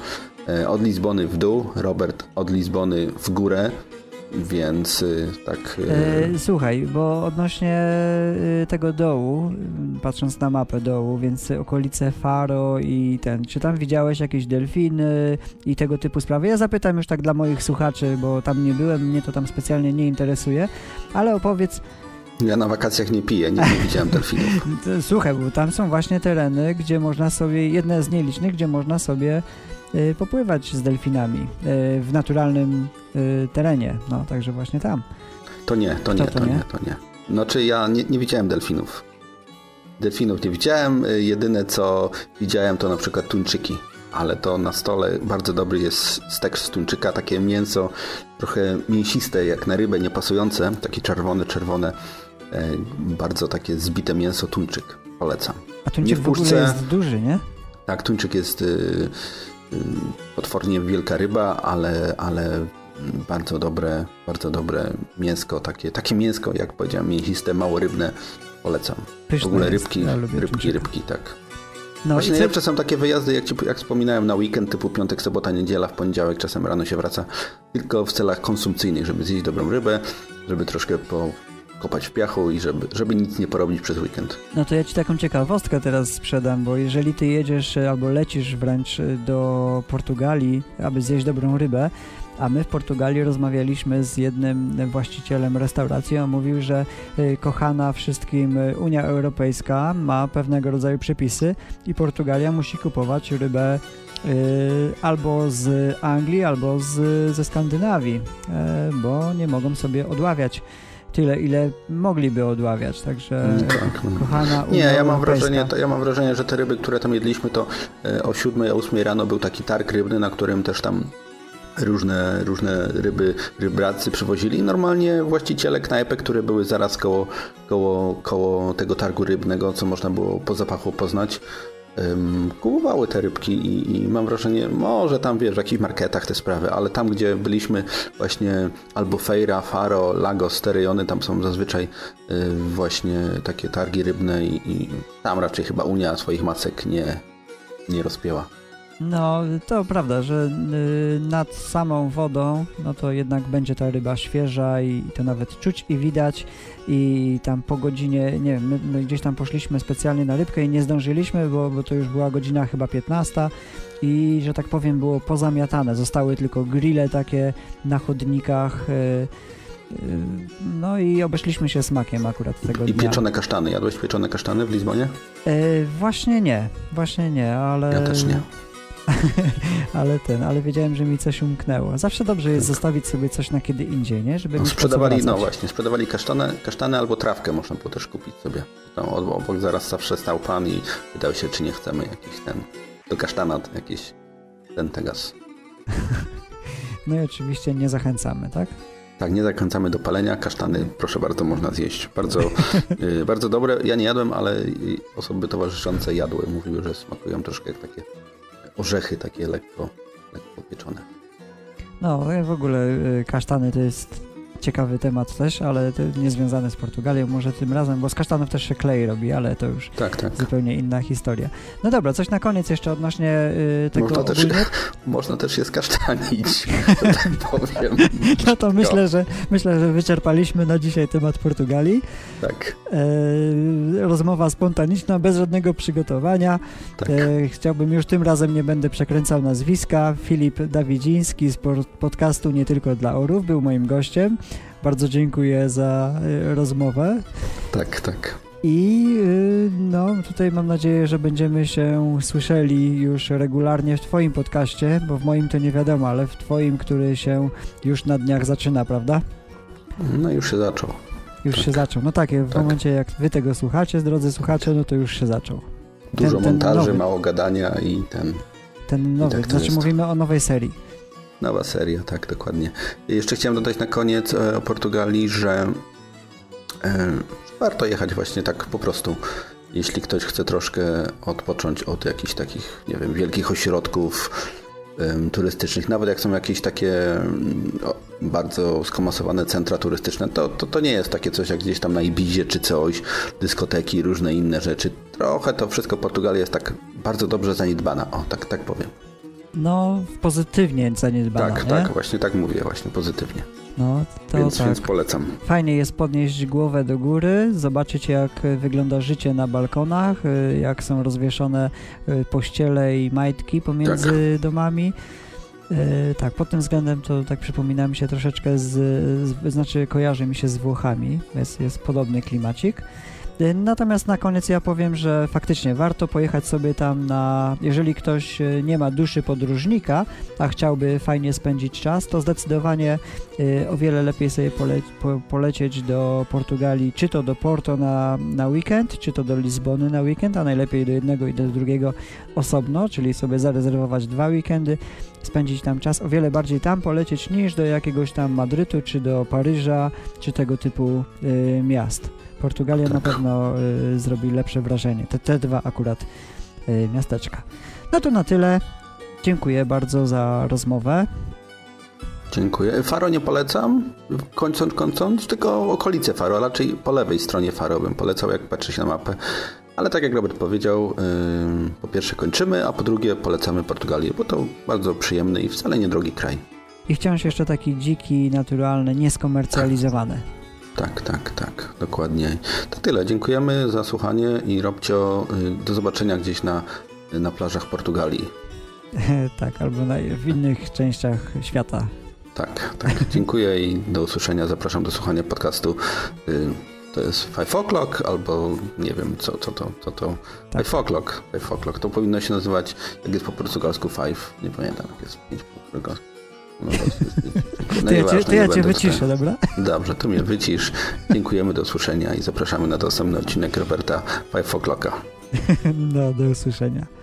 e, od Lizbony w dół, Robert od Lizbony w górę. Więc y, tak. Y, e, słuchaj, bo odnośnie y, tego dołu, patrząc na mapę dołu, więc okolice Faro i ten, czy tam widziałeś jakieś delfiny i tego typu sprawy? Ja zapytam już tak dla moich słuchaczy, bo tam nie byłem, mnie to tam specjalnie nie interesuje, ale opowiedz Ja na wakacjach nie piję, nie, nie widziałem delfinów. [laughs] Słuchaj, bo tam są właśnie tereny, gdzie można sobie, jedne z nielicznych, gdzie można sobie popływać z delfinami y, w naturalnym y, terenie. No, także właśnie tam. To nie, to nie, to, to nie? nie, to nie. Znaczy ja nie, nie widziałem delfinów. Delfinów nie widziałem. Jedyne co widziałem to na przykład tuńczyki. Ale to na stole bardzo dobry jest stek z tuńczyka, takie mięso trochę mięsiste jak na rybę, niepasujące, takie czerwone, czerwone, e, bardzo takie zbite mięso tuńczyk. Polecam. A tuńczyk w, puszce, w ogóle jest duży, nie? Tak, tuńczyk jest y, y, potwornie wielka ryba, ale, ale bardzo dobre, bardzo dobre mięsko, takie, takie mięsko, jak powiedziałem, mięsiste, mało rybne, polecam. Pyszne w ogóle rybki, ja rybki, rybki, tak. No Właśnie najlepsze są takie wyjazdy, jak, ci, jak wspominałem, na weekend typu piątek, sobota, niedziela, w poniedziałek, czasem rano się wraca, tylko w celach konsumpcyjnych, żeby zjeść dobrą rybę, żeby troszkę pokopać w piachu i żeby, żeby nic nie porobić przez weekend. No to ja ci taką ciekawostkę teraz sprzedam, bo jeżeli ty jedziesz albo lecisz wręcz do Portugalii, aby zjeść dobrą rybę, a my w Portugalii rozmawialiśmy z jednym właścicielem restauracji. On mówił, że y, kochana wszystkim Unia Europejska ma pewnego rodzaju przepisy i Portugalia musi kupować rybę albo z Anglii, albo z, ze Skandynawii, bo nie mogą sobie odławiać tyle, ile mogliby odławiać, także mm, tak. No. kochana Nie, ja mam, wrażenie, to, ja mam wrażenie, że te ryby, które tam jedliśmy, to o 7, o 8 rano był taki targ rybny, na którym też tam różne, różne ryby, rybracy przywozili. Normalnie właściciele knajpek, które były zaraz koło, koło, koło tego targu rybnego, co można było po zapachu poznać, kupowały te rybki i, i, mam wrażenie, może tam wiesz, w jakichś marketach te sprawy, ale tam, gdzie byliśmy właśnie albo Fejra, Faro, Lagos, te rejony, tam są zazwyczaj y, właśnie takie targi rybne i, i tam raczej chyba Unia swoich masek nie, nie rozpięła. No, to prawda, że y, nad samą wodą, no to jednak będzie ta ryba świeża i, to nawet czuć i widać i tam po godzinie, nie wiem, my, my, gdzieś tam poszliśmy specjalnie na rybkę i nie zdążyliśmy, bo, bo to już była godzina chyba 15 i, że tak powiem, było pozamiatane. Zostały tylko grille takie na chodnikach, y, y, no i obeszliśmy się smakiem akurat tego I, dnia. I pieczone kasztany. Jadłeś pieczone kasztany w Lizbonie? E, właśnie nie, właśnie nie, ale... Ja też nie. [laughs] ale ten, ale wiedziałem, że mi coś umknęło. Zawsze dobrze jest tak. zostawić sobie coś na kiedy indziej, nie? Żeby no, sprzedawali, no właśnie, sprzedawali kasztany, kasztany albo trawkę można było też kupić sobie. Tam obok zaraz zawsze stał pan i pytał się, czy nie chcemy jakiś ten, do kasztana jakiś ten tegas. [laughs] no i oczywiście nie zachęcamy, tak? Tak, nie zachęcamy do palenia. Kasztany, proszę bardzo, można zjeść. Bardzo, yy, [laughs] bardzo dobre. Ja nie jadłem, ale osoby towarzyszące jadły. Mówiły, że smakują troszkę jak takie orzechy takie lekko, lekko pieczone. No, w ogóle y, kasztany to jest ciekawy temat też, ale nie związane z Portugalią, może tym razem, bo z kasztanów też się klej robi, ale to już tak, tak. zupełnie inna historia. No dobra, coś na koniec jeszcze odnośnie y, tego można też, [laughs] można też się skasztanić, [laughs] tak powiem. [laughs] No to myślę, że myślę, że wyczerpaliśmy na dzisiaj temat Portugalii. Tak. E, rozmowa spontaniczna, bez żadnego przygotowania. Tak. E, chciałbym już tym razem nie będę przekręcał nazwiska. Filip Dawidziński z podcastu Nie Tylko dla Orów był moim gościem. Bardzo dziękuję za y, rozmowę. Tak, tak. I y, no, tutaj mam nadzieję, że będziemy się słyszeli już regularnie w Twoim podcaście, bo w moim to nie wiadomo, ale w Twoim, który się już na dniach zaczyna, prawda? No już się zaczął. Już tak. się zaczął. No tak, w tak. momencie jak Wy tego słuchacie, drodzy słuchacze, no to już się zaczął. Dużo ten, ten montaży, nowy. mało gadania i ten... Ten nowy, tak znaczy mówimy o nowej serii. Nowa seria, tak, dokładnie. Jeszcze chciałem dodać na koniec e, o Portugalii, że e, warto jechać właśnie tak po prostu. Jeśli ktoś chce troszkę odpocząć od jakichś takich, nie wiem, wielkich ośrodków turystycznych, nawet jak są jakieś takie mm, bardzo skomasowane centra turystyczne, to, to, to nie jest takie coś jak gdzieś tam na Ibizie czy coś, dyskoteki, różne inne rzeczy. Trochę to wszystko Portugalia jest tak bardzo dobrze zaniedbana, o tak, tak powiem no, pozytywnie zaniedbana, Tak, nie? tak, właśnie tak mówię, właśnie pozytywnie. No, to więc, tak. więc polecam. Fajnie jest podnieść głowę do góry, zobaczyć jak wygląda życie na balkonach, y, jak są rozwieszone y, pościele i majtki pomiędzy tak. domami. E, tak, pod tym względem to tak przypomina mi się troszeczkę z, z znaczy kojarzy mi się z Włochami, jest, jest podobny klimacik. E, natomiast na koniec ja powiem, że faktycznie warto pojechać sobie tam na, jeżeli ktoś e, nie ma duszy podróżnika, a chciałby fajnie spędzić czas, to zdecydowanie o wiele lepiej sobie pole, po, polecieć do Portugalii, czy to do Porto na, na weekend, czy to do Lizbony na weekend, a najlepiej do jednego i do drugiego osobno, czyli sobie zarezerwować dwa weekendy, spędzić tam czas, o wiele bardziej tam polecieć niż do jakiegoś tam Madrytu, czy do Paryża, czy tego typu y, miast. Portugalia tak. na pewno y, zrobi lepsze wrażenie. Te, te dwa akurat y, miasteczka. No to na tyle. Dziękuję bardzo za rozmowę. Dziękuję. Faro nie polecam, kończąc, kończąc, tylko okolice Faro, a raczej po lewej stronie Faro bym polecał, jak patrzy się na mapę. Ale tak jak Robert powiedział, yy, po pierwsze kończymy, a po drugie polecamy Portugalię, bo to bardzo przyjemny i wcale niedrogi kraj. I wciąż jeszcze taki dziki, naturalny, nieskomercjalizowany. Tak, tak, tak, dokładnie. To tyle. Dziękujemy za słuchanie i Robcio, yy, do zobaczenia gdzieś na, na plażach Portugalii. [laughs] tak, albo na, w innych częściach świata. Tak, tak. Dziękuję i do usłyszenia. Zapraszam do słuchania podcastu. Yy, to jest Five O'Clock albo nie wiem co, co to. Co to. Tak. Five O'Clock. Five O'Clock. To powinno się nazywać, jak jest po portugalsku Five. Nie pamiętam, jak jest pięć po portugalsku. No, to ja cię, to ja cię wyciszę, dobra? Dobrze, to mnie wycisz. Dziękujemy, do usłyszenia i zapraszamy na następny odcinek Roberta Five O'Clocka. [laughs] No, do usłyszenia.